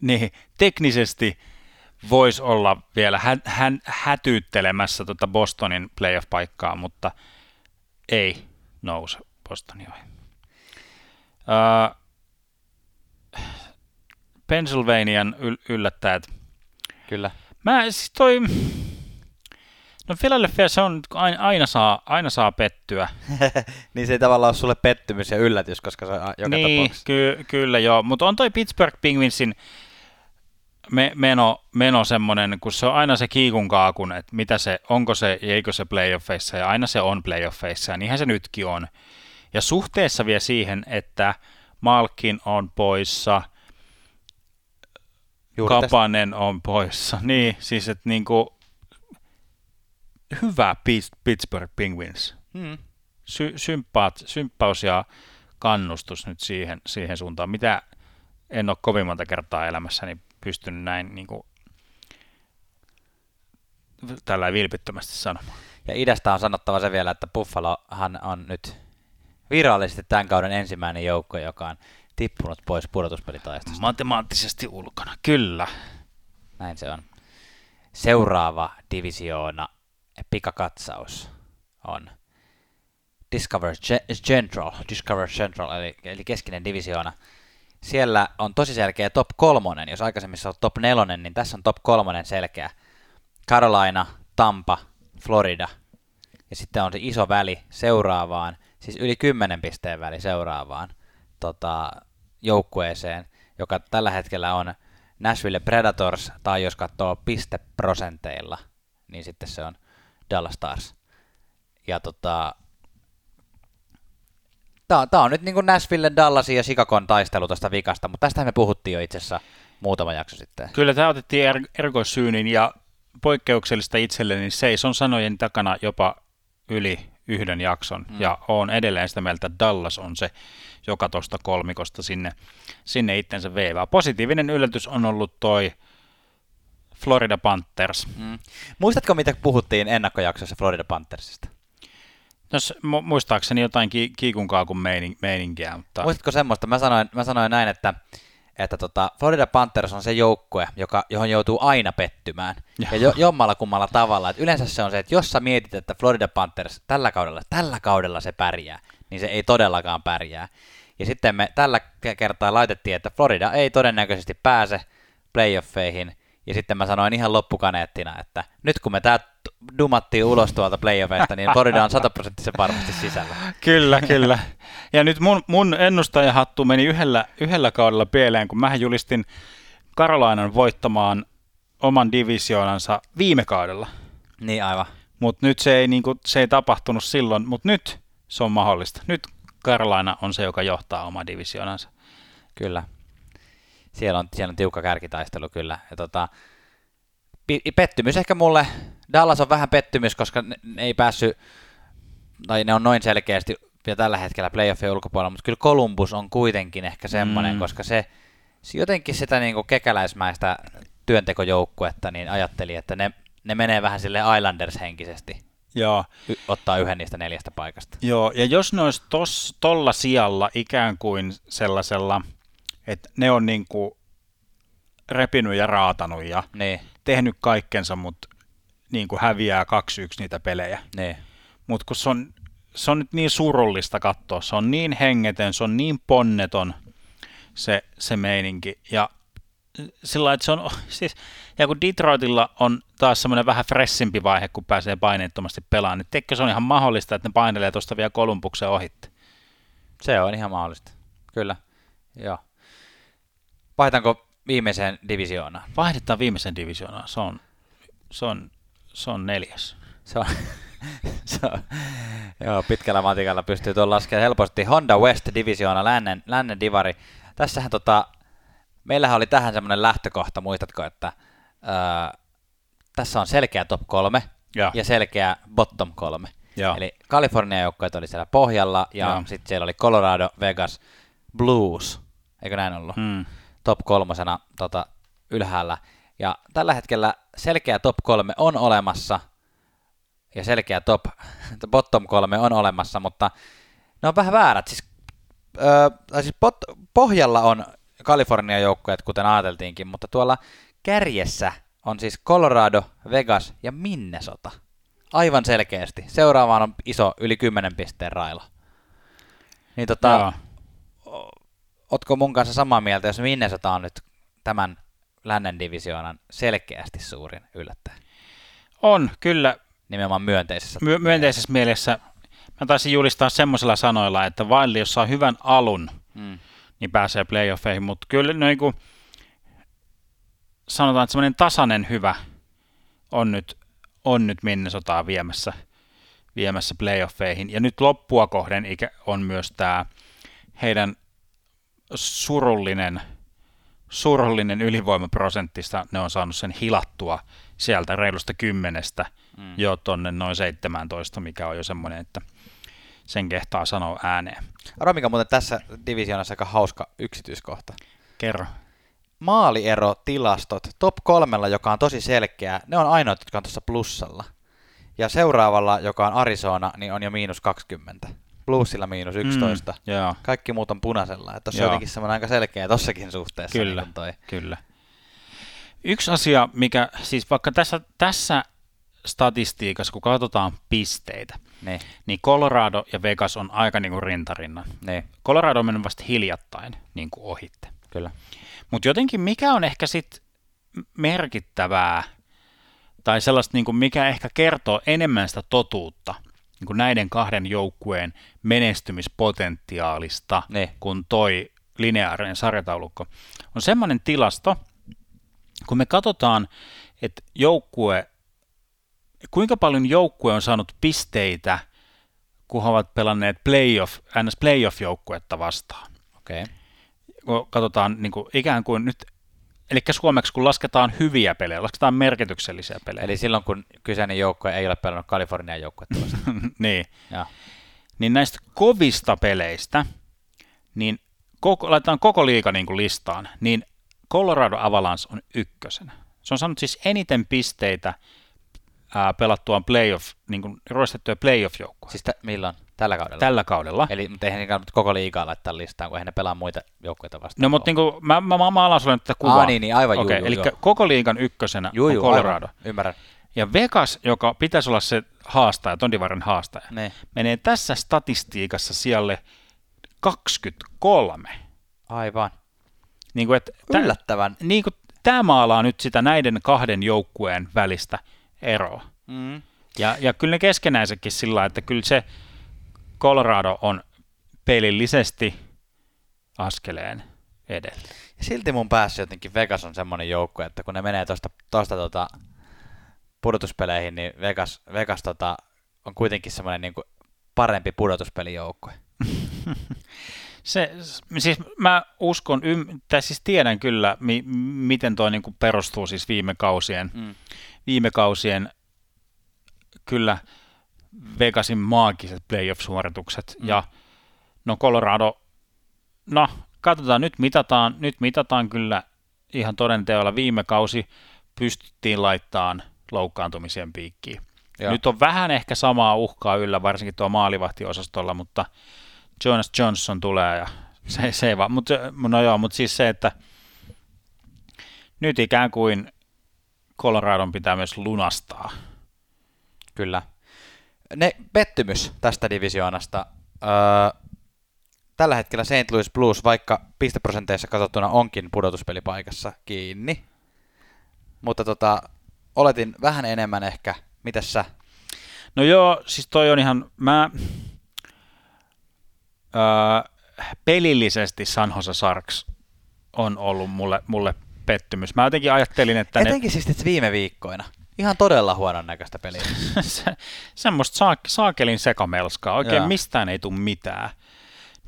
niin teknisesti voisi olla vielä hä- hä- hätyyttelemässä tuota Bostonin playoff-paikkaa, mutta ei nouse Bostoni ohi. Uh, Pennsylvanian yl- yllättäjät. Kyllä. Mä siis toi... No Philadelphia se on, aina saa, aina saa pettyä. (laughs) niin se ei tavallaan ole sulle pettymys ja yllätys, koska se on joka niin, tapauksessa. Ky- kyllä joo, mutta on toi Pittsburgh Penguinsin me, meno, meno semmoinen, kun se on aina se kiikun kaakun, että mitä se, onko se, eikö se playoffeissa, ja aina se on playoffeissa, ja niinhän se nytkin on. Ja suhteessa vielä siihen, että Malkin on poissa, Juuri Kapanen tästä. on poissa, (laughs) niin siis että niinku, hyvä Pittsburgh Penguins. Hmm. Sy- sympaat, symppaus ja kannustus nyt siihen, siihen suuntaan, mitä en ole kovin monta kertaa elämässäni pystynyt näin niin kuin, tällä vilpittömästi sanomaan. Ja idästä on sanottava se vielä, että Buffalohan on nyt virallisesti tämän kauden ensimmäinen joukko, joka on tippunut pois pudotuspelitaistosta. Matemaattisesti ulkona, kyllä. Näin se on. Seuraava divisioona, pikakatsaus, on Discover Central, Discover Central eli, eli keskinen divisioona siellä on tosi selkeä top kolmonen. Jos aikaisemmissa on top nelonen, niin tässä on top kolmonen selkeä. Carolina, Tampa, Florida. Ja sitten on se iso väli seuraavaan, siis yli 10 pisteen väli seuraavaan tota, joukkueeseen, joka tällä hetkellä on Nashville Predators, tai jos katsoo pisteprosenteilla, niin sitten se on Dallas Stars. Ja tota, Tämä, tämä on nyt niin kuin Nashville, Dallasin ja Chicagon taistelu tuosta vikasta, mutta tästä me puhuttiin jo itse asiassa muutama jakso sitten. Kyllä tämä otettiin er- erikoissyynin ja poikkeuksellista itselleni niin seison sanojen takana jopa yli yhden jakson, mm. ja on edelleen sitä mieltä, että Dallas on se, joka tuosta kolmikosta sinne, sinne itsensä veivää. Positiivinen yllätys on ollut toi Florida Panthers. Mm. Muistatko, mitä puhuttiin ennakkojaksossa Florida Panthersista? No, muistaakseni jotain ki- kiikun kaakun meining- meininkiä. Mutta... Muistatko semmoista? Mä sanoin, mä sanoin näin, että, että tota, Florida Panthers on se joukkue, joka, johon joutuu aina pettymään. Ja, ja jo, jommalla kummalla tavalla. Et yleensä se on se, että jos sä mietit, että Florida Panthers tällä kaudella, tällä kaudella se pärjää, niin se ei todellakaan pärjää. Ja sitten me tällä kertaa laitettiin, että Florida ei todennäköisesti pääse playoffeihin, ja sitten mä sanoin ihan loppukaneettina, että nyt kun me tää dumattiin ulos tuolta playoffeista, niin Florida on sataprosenttisen varmasti sisällä. (laughs) Kyllä, kyllä. Ja nyt mun, mun ennustajahattu meni yhdellä, yhdellä kaudella pieleen, kun mä julistin Karolainan voittamaan oman divisioonansa viime kaudella. Niin aivan. Mutta nyt se ei, niinku, se ei tapahtunut silloin, mutta nyt se on mahdollista. Nyt Karolaina on se, joka johtaa oma divisioonansa. Kyllä. Siellä on, siellä on tiukka kärkitaistelu kyllä. Ja tota, pettymys ehkä mulle. Dallas on vähän pettymys, koska ne, ne ei päässyt, tai ne on noin selkeästi vielä tällä hetkellä playoffien ulkopuolella, mutta kyllä Columbus on kuitenkin ehkä semmoinen, mm. koska se, se jotenkin sitä niin kuin kekäläismäistä työntekojoukkuetta, niin ajatteli, että ne, ne menee vähän sille Islanders-henkisesti. Joo. Y- ottaa yhden niistä neljästä paikasta. Joo, ja jos ne olisi tos, tolla sijalla ikään kuin sellaisella, että ne on niin kuin repinyt ja raatanut ja niin. tehnyt kaikkensa, mutta niin kuin häviää 2-1 niitä pelejä. Niin. Mutta kun se on, se on nyt niin surullista katsoa, se on niin hengetön, se on niin ponneton se, se meininki. Ja sillä että se on, (laughs) siis, ja kun Detroitilla on taas semmoinen vähän fressimpi vaihe, kun pääsee paineettomasti pelaamaan, niin teikö se on ihan mahdollista, että ne painelee tuosta vielä Kolumbuksen ohitte? Se on ihan mahdollista, kyllä. Joo. Vaihtanko viimeiseen divisioonaan? Vaihdetaan viimeiseen divisioonaan, se on, se on, se on neljäs. Se on, (laughs) se on, joo, pitkällä matikalla pystyy tuon laskemaan helposti. Honda West divisioona, lännen, lännen divari. Tässähän tota, meillähän oli tähän semmoinen lähtökohta, muistatko, että ää, tässä on selkeä top kolme ja, ja selkeä bottom kolme. Ja. Eli Kalifornian joukkueet oli siellä pohjalla ja sitten siellä oli Colorado, Vegas, Blues, eikö näin ollut? Hmm. Top kolmosena tota, ylhäällä. Ja tällä hetkellä selkeä top kolme on olemassa ja selkeä top, (laughs) bottom kolme on olemassa, mutta ne on vähän väärät. Siis, öö, siis pot, pohjalla on Kalifornian joukkueet, kuten ajateltiinkin, mutta tuolla kärjessä on siis Colorado, Vegas ja Minnesota. Aivan selkeästi. Seuraavaan on iso, yli 10 pisteen railo. Niin tota, otko mun kanssa samaa mieltä, jos Minnesota on nyt tämän lännen divisioonan selkeästi suurin yllättäjä? On, kyllä. Nimenomaan myönteisessä. My- myönteisessä mielessä. Mä taisin julistaa semmoisella sanoilla, että vain jos saa hyvän alun, mm niin pääsee playoffeihin, mutta kyllä niin kuin, sanotaan, että semmoinen tasainen hyvä on nyt, on nyt Minnesotaa viemässä, viemässä playoffeihin. Ja nyt loppua kohden ikä on myös tämä heidän surullinen, surullinen ylivoimaprosenttista, ne on saanut sen hilattua sieltä reilusta kymmenestä mm. jo tonne noin 17, mikä on jo semmoinen, että sen kehtaa sanoa ääneen. Arvo, mikä muuten tässä divisioonassa aika hauska yksityiskohta. Kerro. Maalierotilastot top kolmella, joka on tosi selkeä, ne on ainoat, jotka on tuossa plussalla. Ja seuraavalla, joka on Arizona, niin on jo miinus 20. Bluesilla miinus 11. Mm, joo. Kaikki muut on punaisella. Tuossa on jotenkin semmoinen aika selkeä tossakin suhteessa. Kyllä, niin toi. kyllä. Yksi asia, mikä siis vaikka tässä, tässä statistiikassa, kun katsotaan pisteitä, ne. niin Colorado ja Vegas on aika niin kuin rintarinnan. Ne. Colorado on mennyt vasta hiljattain niin kuin ohitte. Kyllä. Mutta jotenkin mikä on ehkä sitten merkittävää, tai sellaista, niin kuin mikä ehkä kertoo enemmän sitä totuutta niin kuin näiden kahden joukkueen menestymispotentiaalista ne. kuin toi lineaarinen sarjataulukko, on semmoinen tilasto, kun me katsotaan, että joukkue kuinka paljon joukkue on saanut pisteitä kun he ovat pelanneet playoff, NS playoff-joukkuetta vastaan. Okei. Okay. Kun katsotaan niin kuin, ikään kuin nyt, eli suomeksi kun lasketaan hyviä pelejä, lasketaan merkityksellisiä pelejä. Eli silloin, kun kyseinen joukkue ei ole pelannut Kalifornian joukkuetta (laughs) niin. ja. Niin näistä kovista peleistä, niin koko, laitetaan koko liiga niin kuin listaan, niin Colorado Avalanche on ykkösenä. Se on saanut siis eniten pisteitä ää, pelattuaan playoff, niin kuin roistettuja playoff-joukkoja. Siis t- milloin? Tällä kaudella? Tällä kaudella. Eli mutta eihän niitä koko liigaa laittaa listaan, kun eihän ne pelaa muita joukkueita vastaan. No mutta niin kuin, mä, mä, mä maalaan sulle tätä kuvaa. Aa, niin, niin, aivan, juu, okay, juu, Eli joo. koko liigan ykkösenä Juu, on juu, Colorado. aivan. Ymmärrän. Ja Vegas, joka pitäisi olla se haastaja, Tondivaran haastaja, Ne. menee tässä statistiikassa siellä 23. Aivan. Niin kuin, että tä- Yllättävän. niin kuin, tämä maalaa nyt sitä näiden kahden joukkueen välistä eroa. Mm. Ja, ja kyllä ne keskenäisetkin sillä että kyllä se Colorado on pelillisesti askeleen edellä. Ja silti mun päässä jotenkin Vegas on semmoinen joukkue, että kun ne menee tuosta tosta, tota, pudotuspeleihin, niin Vegas, Vegas tota, on kuitenkin semmoinen niin parempi pudotuspelijoukkue. (laughs) Se, siis mä uskon, ym, tai siis tiedän kyllä, mi, miten toi niin perustuu siis viime kausien, Mm. viime kausien kyllä Vegasin maagiset playoff-suoritukset. Mm. Ja no Colorado, no katsotaan, nyt mitataan, nyt mitataan kyllä ihan todenteolla viime kausi pystyttiin laittamaan loukkaantumisen piikkiin. Joo. Nyt on vähän ehkä samaa uhkaa yllä, varsinkin tuo maalivahtiosastolla, mutta Jonas Johnson tulee ja se, se ei vaan, mutta, no joo, mutta siis se, että nyt ikään kuin Coloradon pitää myös lunastaa. Kyllä. Ne pettymys tästä divisioonasta. Öö, tällä hetkellä St. Louis Blues, vaikka pisteprosenteissa katsottuna onkin pudotuspelipaikassa kiinni, mutta tota, oletin vähän enemmän ehkä. Mitäs sä? No joo, siis toi on ihan, mä öö, pelillisesti San Jose Sharks on ollut mulle, mulle pettymys. Mä jotenkin ajattelin, että ne, Etenkin siis nyt viime viikkoina. Ihan todella huonon näköistä peliä. (laughs) se, semmoista saak, saakelin sekamelskaa, oikein Joo. mistään ei tule mitään.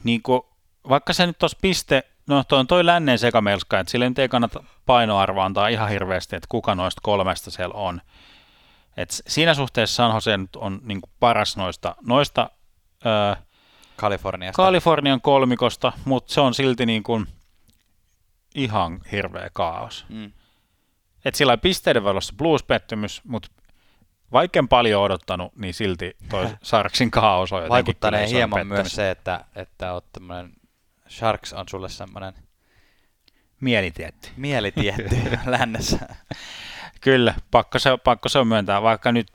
Niin kuin, vaikka se nyt tuossa piste, no toi on toi lännen sekamelska, että sille nyt ei kannata painoarvoa antaa ihan hirveästi, että kuka noista kolmesta siellä on. Et siinä suhteessa San Jose nyt on niin kuin paras noista, noista öö, Kaliforniasta. Kalifornian kolmikosta, mutta se on silti niin kuin ihan hirveä kaos. mm. Et sillä pisteiden valossa blues-pettymys, mutta vaikka en paljon odottanut, niin silti toi Sarksin kaos on isoin hieman pettymys. myös se, että, että oot tämmönen, Sharks on sulle semmoinen Mielitietti. mielitietti (laughs) lännessä. Kyllä, pakko se, pakko se on myöntää, vaikka nyt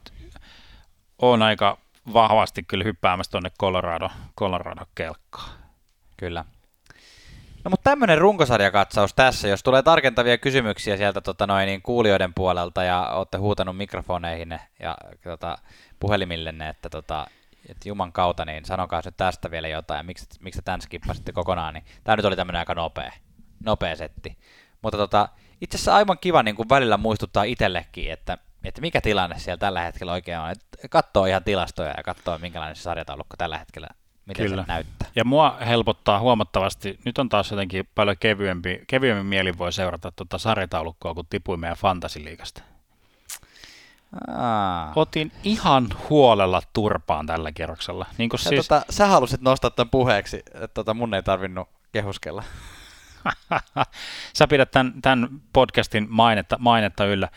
on aika vahvasti kyllä hyppäämässä tuonne Colorado, Colorado kelkkaan. Kyllä. No mutta tämmöinen runkosarjakatsaus tässä. Jos tulee tarkentavia kysymyksiä sieltä tota noin, niin kuulijoiden puolelta ja olette huutanut mikrofoneihin ja tota, puhelimillenne, että, tota, että Juman kautta, niin sanokaa nyt tästä vielä jotain. Miksi, miksi tämän skippasitte kokonaan? Niin, tämä nyt oli tämmöinen aika nopea, nopea setti. Mutta tota, itse asiassa aivan kiva niin kuin välillä muistuttaa itsellekin, että, että mikä tilanne siellä tällä hetkellä oikein on. Että katsoo ihan tilastoja ja katsoo, minkälainen se sarjataulukko tällä hetkellä, miten Kyllä. se näyttää. Ja mua helpottaa huomattavasti, nyt on taas jotenkin paljon kevyempi, kevyemmin mielin voi seurata tuota sarjataulukkoa, kun tipuin meidän fantasiliikasta. Aa. Otin ihan huolella turpaan tällä kierroksella. Niin kuin Ja siis, tota, sä halusit nostaa tämän puheeksi, että tota, mun ei tarvinnut kehuskella. (laughs) sä pidät tämän, tämän podcastin mainetta, mainetta yllä.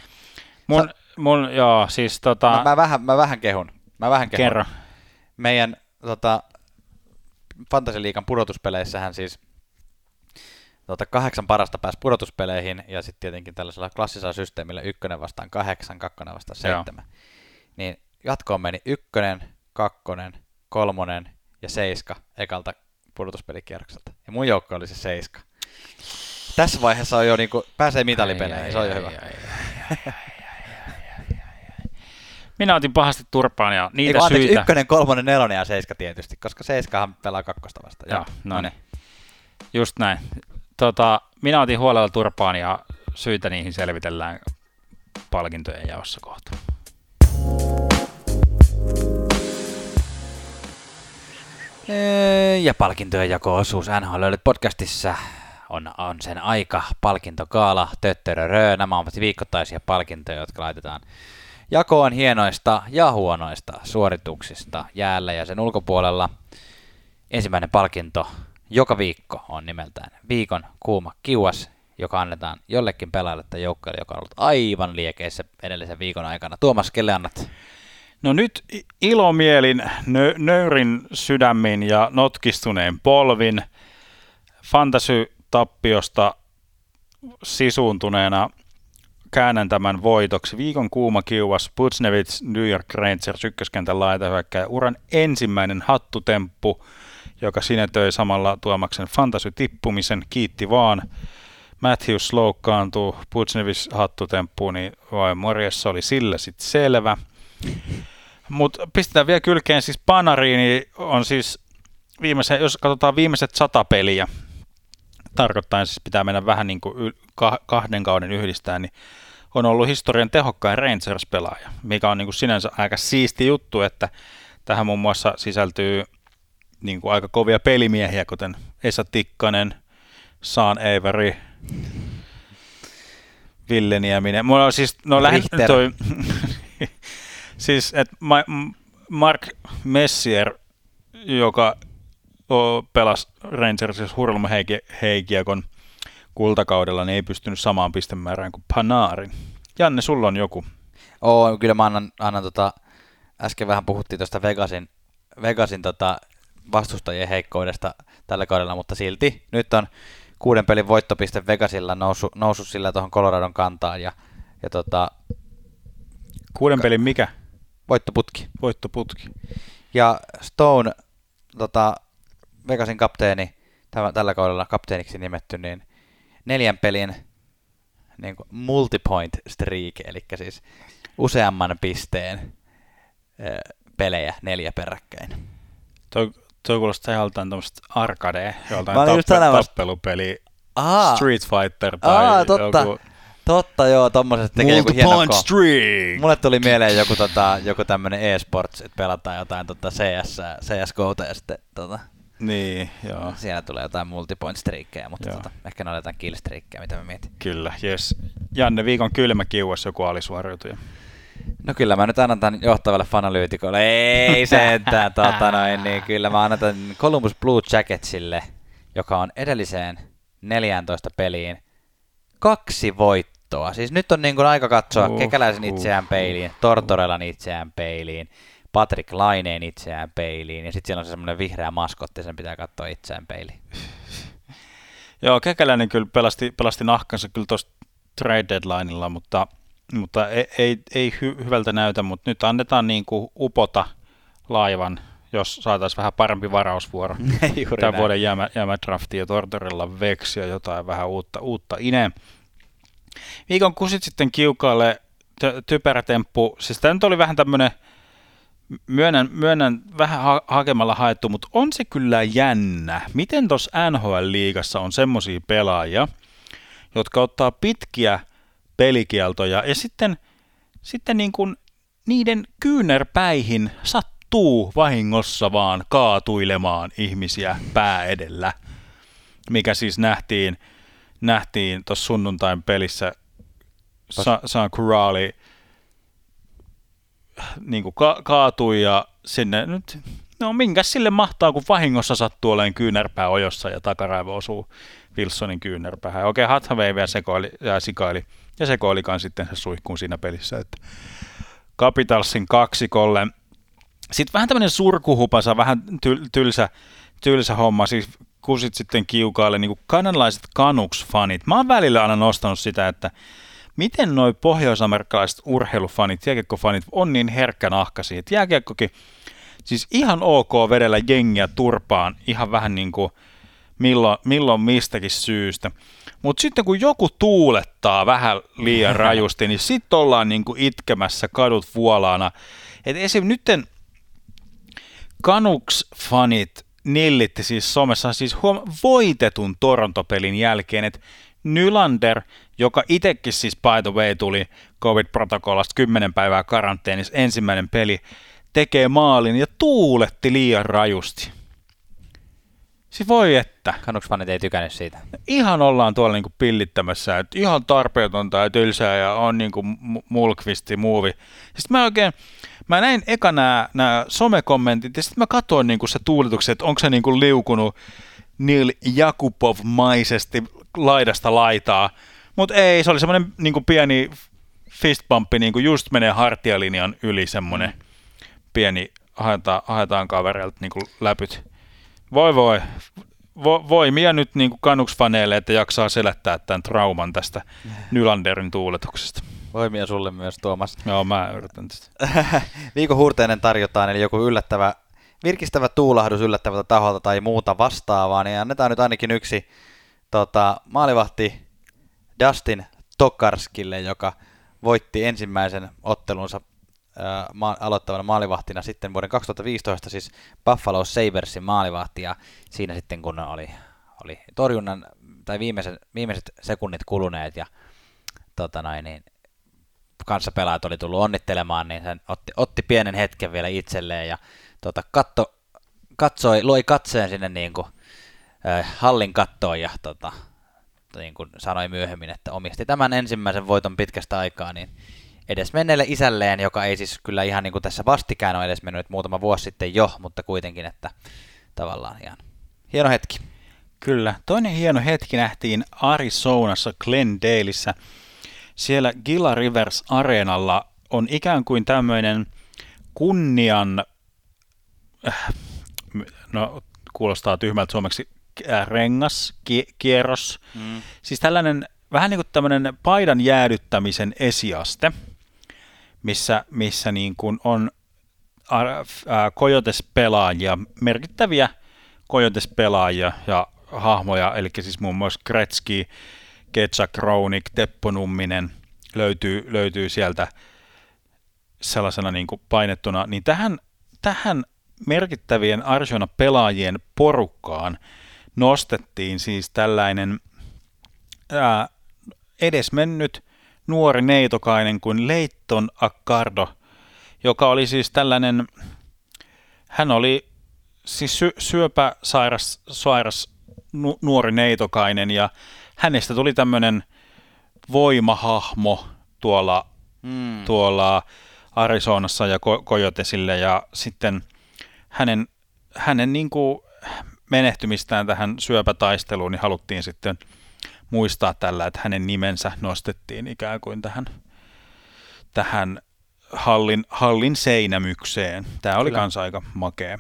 Mun, Sä... mun joo, siis tota, Mä, mä, vähän, mä vähän kehun. Mä vähän kehun. kerro. Meidän tota, Fantasiliikan pudotuspeleissähän siis tota, kahdeksan parasta pääsi pudotuspeleihin ja sitten tietenkin tällaisella klassisella systeemillä ykkönen vastaan kahdeksan, kakkonen vastaan Joo. seitsemän. Niin jatkoon meni ykkönen, kakkonen, kolmonen ja seiska ekalta pudotuspelikierrokselta. Ja mun joukko oli se seiska. Tässä vaiheessa on jo niinku, pääsee mitalipeleihin, se on jo hyvä. Minä otin pahasti turpaan ja Eiku, niitä anteeksi, syitä. ykkönen, kolmonen, nelonen ja seiska tietysti, koska seiskahan pelaa kakkosta vasta. Joo, no niin. Just näin. Tota, minä otin huolella turpaan ja syitä niihin selvitellään palkintojen jaossa kohta. Ja palkintojen jako-osuus NHL podcastissa on, on sen aika. Palkintokaala, töttörörö. Nämä ovat viikoittaisia palkintoja, jotka laitetaan jakoon hienoista ja huonoista suorituksista jäällä ja sen ulkopuolella. Ensimmäinen palkinto joka viikko on nimeltään viikon kuuma kiuas, joka annetaan jollekin pelaajalle tai joukkueelle, joka on ollut aivan liekeissä edellisen viikon aikana. Tuomas, kelle annat? No nyt ilomielin, nö- nöyrin sydämin ja notkistuneen polvin, fantasy-tappiosta sisuuntuneena käännän tämän voitoksi. Viikon kuuma kiuas Putsnevits New York Rangers ykköskentän laitahyökkäjä. Uran ensimmäinen hattutemppu, joka sinetöi samalla Tuomaksen fantasy-tippumisen. Kiitti vaan. Matthews loukkaantuu, Putsnevis hattutemppu, niin vai morjessa oli sillä sitten selvä. Mutta pistetään vielä kylkeen, siis Panariini on siis viimeisen, jos katsotaan viimeiset sata peliä, tarkoittaa siis pitää mennä vähän niin kuin kahden kauden yhdistää, niin on ollut historian tehokkain Rangers-pelaaja, mikä on niin kuin sinänsä aika siisti juttu, että tähän muun muassa sisältyy niin kuin aika kovia pelimiehiä, kuten Esa Tikkanen, Saan Avery, Ville Nieminen. Mulla on siis, no lähden toi, (laughs) siis, että Mark Messier, joka pelasi Rangersissa hurlma heikiekon kultakaudella, niin ei pystynyt samaan pistemäärään kuin Panarin. Janne, sulla on joku. Oo, kyllä mä annan, annan tota, äsken vähän puhuttiin tuosta Vegasin, Vegasin tota, vastustajien heikkoudesta tällä kaudella, mutta silti nyt on kuuden pelin voittopiste Vegasilla noussut, noussut sillä tuohon Coloradon kantaan ja, ja tota, Kuuden pelin mikä? Voittoputki. Voittoputki. Ja Stone, tota, Vegasin kapteeni, tämä, tällä kaudella kapteeniksi nimetty, niin neljän pelin niin kuin multipoint streak, eli siis useamman pisteen pelejä neljä peräkkäin. Toi, toi kuulostaa joltain tuommoista arcade, joltain tappe, tappelupeli, Aha. Street Fighter tai Aa, totta. joku... Totta, joo, tommoset tekee joku hieno streak. Mulle tuli mieleen joku, tota, joku tämmönen e-sports, että pelataan jotain tota CS, CSGOta ja sitten tota, niin, joo. Siellä tulee jotain multipoint streakkejä, mutta tota, ehkä ne on jotain kill mitä mä mietin. Kyllä, yes. Janne, viikon kylmä kiuas joku alisuoriutuja. No kyllä mä nyt annan tämän johtavalle fanalyytikolle. Ei sentään, (laughs) tota noin, niin kyllä mä annan tämän Columbus Blue Jacketsille, joka on edelliseen 14 peliin kaksi voittoa. Siis nyt on niin kuin aika katsoa uh, Kekäläisen uh, itseään peiliin, Tortorellan itseään peiliin, Patrick Laineen itseään peiliin, ja sitten siellä on se semmoinen vihreä maskotti, sen pitää katsoa itseään peiliin. (laughs) Joo, Kekäläinen kyllä pelasti, pelasti nahkansa kyllä tuossa trade deadlineilla, mutta, mutta ei, ei, ei hy, hyvältä näytä, mutta nyt annetaan niin kuin upota laivan, jos saataisiin vähän parempi varausvuoro. (laughs) Tämän vuoden jäämä, jäämä drafti ja Tortorella veksi ja jotain vähän uutta, uutta ine. Viikon kusit sitten kiukaalle typerä temppu. Siis tämä nyt oli vähän tämmöinen myönnän, myönnän vähän ha- hakemalla haettu, mutta on se kyllä jännä. Miten tuossa NHL-liigassa on semmoisia pelaajia, jotka ottaa pitkiä pelikieltoja ja sitten, sitten niin kuin niiden kyynärpäihin sattuu vahingossa vaan kaatuilemaan ihmisiä pää edellä, mikä siis nähtiin, nähtiin tuossa sunnuntain pelissä Sa- San Kuraali niin kuin ka- kaatui ja sinne nyt, no minkä sille mahtaa, kun vahingossa sattuu olemaan kyynärpää ojossa ja takaraivo osuu Wilsonin kyynärpäähän. Okei, Hathaway vielä sekoili ja sikaili ja sekoilikaan sitten se suihkuun siinä pelissä, että Capitalsin kaksikolle. Sitten vähän tämmöinen surkuhupasa, vähän tyl- tylsä, tylsä homma, siis kusit sitten kiukaille niin kuin kanadalaiset Canucks-fanit. Mä oon välillä aina nostanut sitä, että miten noi pohjoisamerikkalaiset urheilufanit, jääkiekkofanit on niin herkkänahkaisia, että jääkiekkokin siis ihan ok vedellä jengiä turpaan ihan vähän niin kuin milloin, milloin mistäkin syystä. Mutta sitten kun joku tuulettaa vähän liian (laughs) rajusti, niin sitten ollaan niin kuin itkemässä kadut vuolaana. Et esim. nytten Canucks-fanit nillitti siis somessa siis huom- voitetun Torontopelin jälkeen, että Nylander, joka itsekin siis by the way tuli COVID-protokollasta 10 päivää karanteenissa ensimmäinen peli, tekee maalin ja tuuletti liian rajusti. Siis voi että. Canucks-fanit ei tykännyt siitä. Ihan ollaan tuolla niinku pillittämässä, että ihan tarpeetonta ja tylsää ja on niinku mulkvisti muuvi. Sitten mä oikein, mä näin eka nämä, nämä somekommentit ja sitten mä katsoin niinku se tuulituksen, että onko se niinku liukunut Neil Jakubov-maisesti laidasta laitaa. Mutta ei, se oli semmoinen niinku pieni fistbumpi, niinku just menee hartialinjan yli semmoinen mm. pieni, haetaan, haetaan kavereilta niinku läpyt. Voi voi, vo, voimia nyt niin kuin kanuksfaneille, että jaksaa selättää tämän trauman tästä (laughs) Nylanderin tuuletuksesta. Voimia sulle myös, Tuomas. Joo, mä yritän tästä. (laughs) Viikon huurteinen tarjotaan, eli joku yllättävä, virkistävä tuulahdus yllättävältä taholta tai muuta vastaavaa, niin annetaan nyt ainakin yksi tota, maalivahti Dustin Tokarskille, joka voitti ensimmäisen ottelunsa ma- aloittavana maalivahtina sitten vuoden 2015 siis Buffalo Sabersin maalivahti ja siinä sitten kun oli, oli torjunnan tai viimeisen, viimeiset sekunnit kuluneet ja tota noin, niin kanssapelaajat oli tullut onnittelemaan, niin hän otti, otti pienen hetken vielä itselleen ja tota, katto, katsoi, loi katseen sinne niin kuin, äh, hallin kattoon ja tota, niin kuin sanoi myöhemmin, että omisti tämän ensimmäisen voiton pitkästä aikaa, niin edesmenneelle isälleen, joka ei siis kyllä ihan niin kuin tässä vastikään ole edesmennyt muutama vuosi sitten jo, mutta kuitenkin, että tavallaan ihan hieno hetki. Kyllä. Toinen hieno hetki nähtiin Arizonassa Glendaleissa. Siellä Gila Rivers Areenalla on ikään kuin tämmöinen kunnian, äh, no kuulostaa tyhmältä suomeksi, rengas, kierros. Mm. Siis tällainen vähän niin kuin tämmöinen paidan jäädyttämisen esiaste – missä, missä niin kuin on Coyotes-pelaajia, merkittäviä Coyotes-pelaajia ja hahmoja, eli siis muun muassa Gretzky, Ketsa Kronik, Teppo Numminen löytyy, löytyy sieltä sellaisena niin kuin painettuna, niin tähän, tähän merkittävien Arizona-pelaajien porukkaan nostettiin siis tällainen ää, edesmennyt nuori neitokainen kuin Leitton Accardo, joka oli siis tällainen, hän oli siis sy- syöpäsairas sairas nu- nuori neitokainen ja hänestä tuli tämmöinen voimahahmo tuolla, mm. tuolla Arizonassa ja Coyotesille ja sitten hänen, hänen niin kuin menehtymistään tähän syöpätaisteluun niin haluttiin sitten – muistaa tällä, että hänen nimensä nostettiin ikään kuin tähän, tähän hallin, hallin seinämykseen. Tämä oli kans aika makea.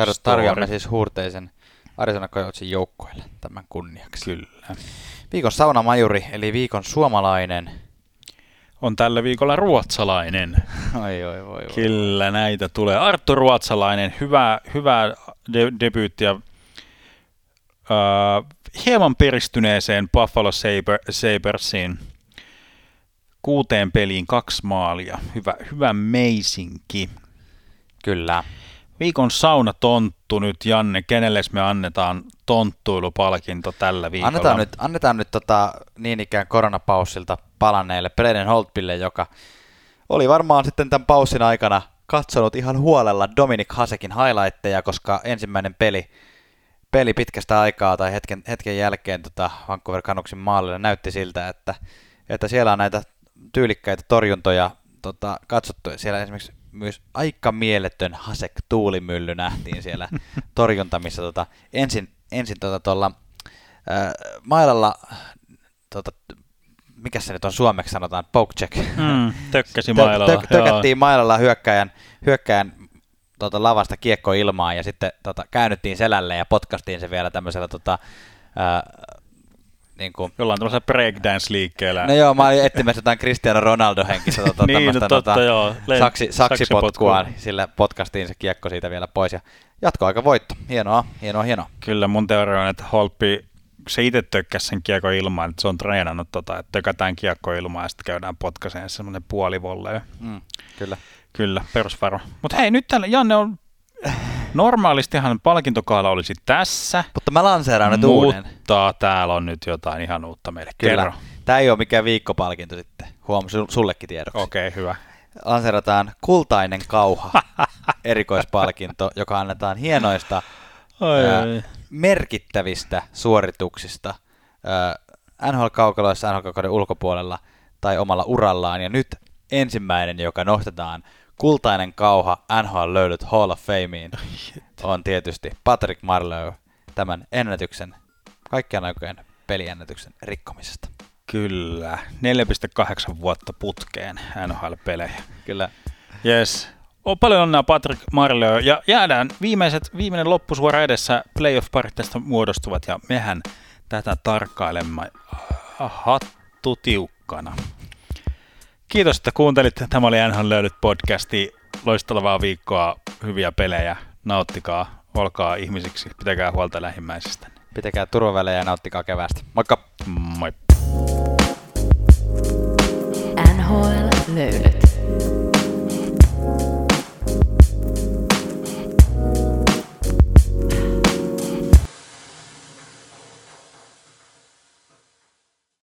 Tar- tarjoamme siis huurteisen Arizona Coyotesin joukkoille tämän kunniaksi. Kyllä. Viikon saunamajuri, eli viikon suomalainen. On tällä viikolla ruotsalainen. Oi, oi, oi, oi. Kyllä näitä tulee. Arttu Ruotsalainen, hyvää, hyvää de- debyyttiä uh, hieman peristyneeseen Buffalo Saber, Sabersiin kuuteen peliin kaksi maalia. Hyvä, hyvä meisinki. Kyllä. Viikon saunatonttu nyt, Janne. Kenelle me annetaan tonttuilupalkinto tällä viikolla? Annetaan nyt, annetaan nyt tota, niin ikään koronapaussilta palanneelle Braden Holtbille, joka oli varmaan sitten tämän paussin aikana katsonut ihan huolella Dominic Hasekin highlightteja, koska ensimmäinen peli peli pitkästä aikaa tai hetken, hetken jälkeen tota Vancouver Canucksin maalille näytti siltä, että, että siellä on näitä tyylikkäitä torjuntoja tota, katsottu. Siellä esimerkiksi myös aika mieletön Hasek tuulimylly nähtiin siellä torjunta, missä tota, ensin, ensin tota, tuolla, mailalla mikä se nyt on suomeksi sanotaan, poke check. Mm, tökkäsi mailalla. Tö, tö, tökättiin mailalla hyökkäjän, hyökkäjän tota, lavasta kiekko ilmaan ja sitten tota, käännyttiin selälle ja potkastiin se vielä tämmöisellä tota, ää, niin kuin... Jollain tämmöisellä breakdance-liikkeellä. No joo, mä olin etsimässä jotain Cristiano Ronaldo-henkistä tota, (laughs) niin, no totta, tota, joo. Len- saksi, saksipotkua, niin sillä potkastiin se kiekko siitä vielä pois ja jatkoaika voitto. Hienoa, hienoa, hienoa. Kyllä mun teoria on, että Holppi se itse tökkäsi sen kiekko ilmaan, että se on treenannut tota, että tökätään kiekko ilmaan ja sitten käydään potkaseen semmoinen puolivolle. Mm, kyllä. Kyllä, perusvaro. Mutta hei, nyt täällä Janne on... Normaalistihan palkintokaala olisi tässä. Mutta mä lanseeraan nyt uuden. Mutta täällä on nyt jotain ihan uutta meille. Kyllä. Kerro. Tämä ei ole mikään viikkopalkinto sitten. Huom, sullekin tiedoksi. Okei, okay, hyvä. Lanseerataan kultainen kauha (laughs) erikoispalkinto, joka annetaan hienoista Oi, ää, merkittävistä suorituksista NHL-kaukaloissa, NHL-kaukauden ulkopuolella tai omalla urallaan. Ja nyt ensimmäinen, joka nostetaan kultainen kauha NHL-löylyt Hall of Fameen, on tietysti Patrick Marleau tämän ennätyksen, kaikkien aikojen peliennätyksen rikkomisesta. Kyllä, 4,8 vuotta putkeen NHL-pelejä. Kyllä. Yes. On paljon onnea Patrick Marleo ja jäädään viimeiset, viimeinen loppusuora edessä, playoff-parit tästä muodostuvat ja mehän tätä tarkkailemme hattu tiukkana. Kiitos, että kuuntelit. Tämä oli NHL löydyt podcasti. Loistavaa viikkoa, hyviä pelejä. Nauttikaa, olkaa ihmisiksi, pitäkää huolta lähimmäisistä. Pitäkää turvavälejä ja nauttikaa keväästä. Moikka! Moi! NHL löydyt.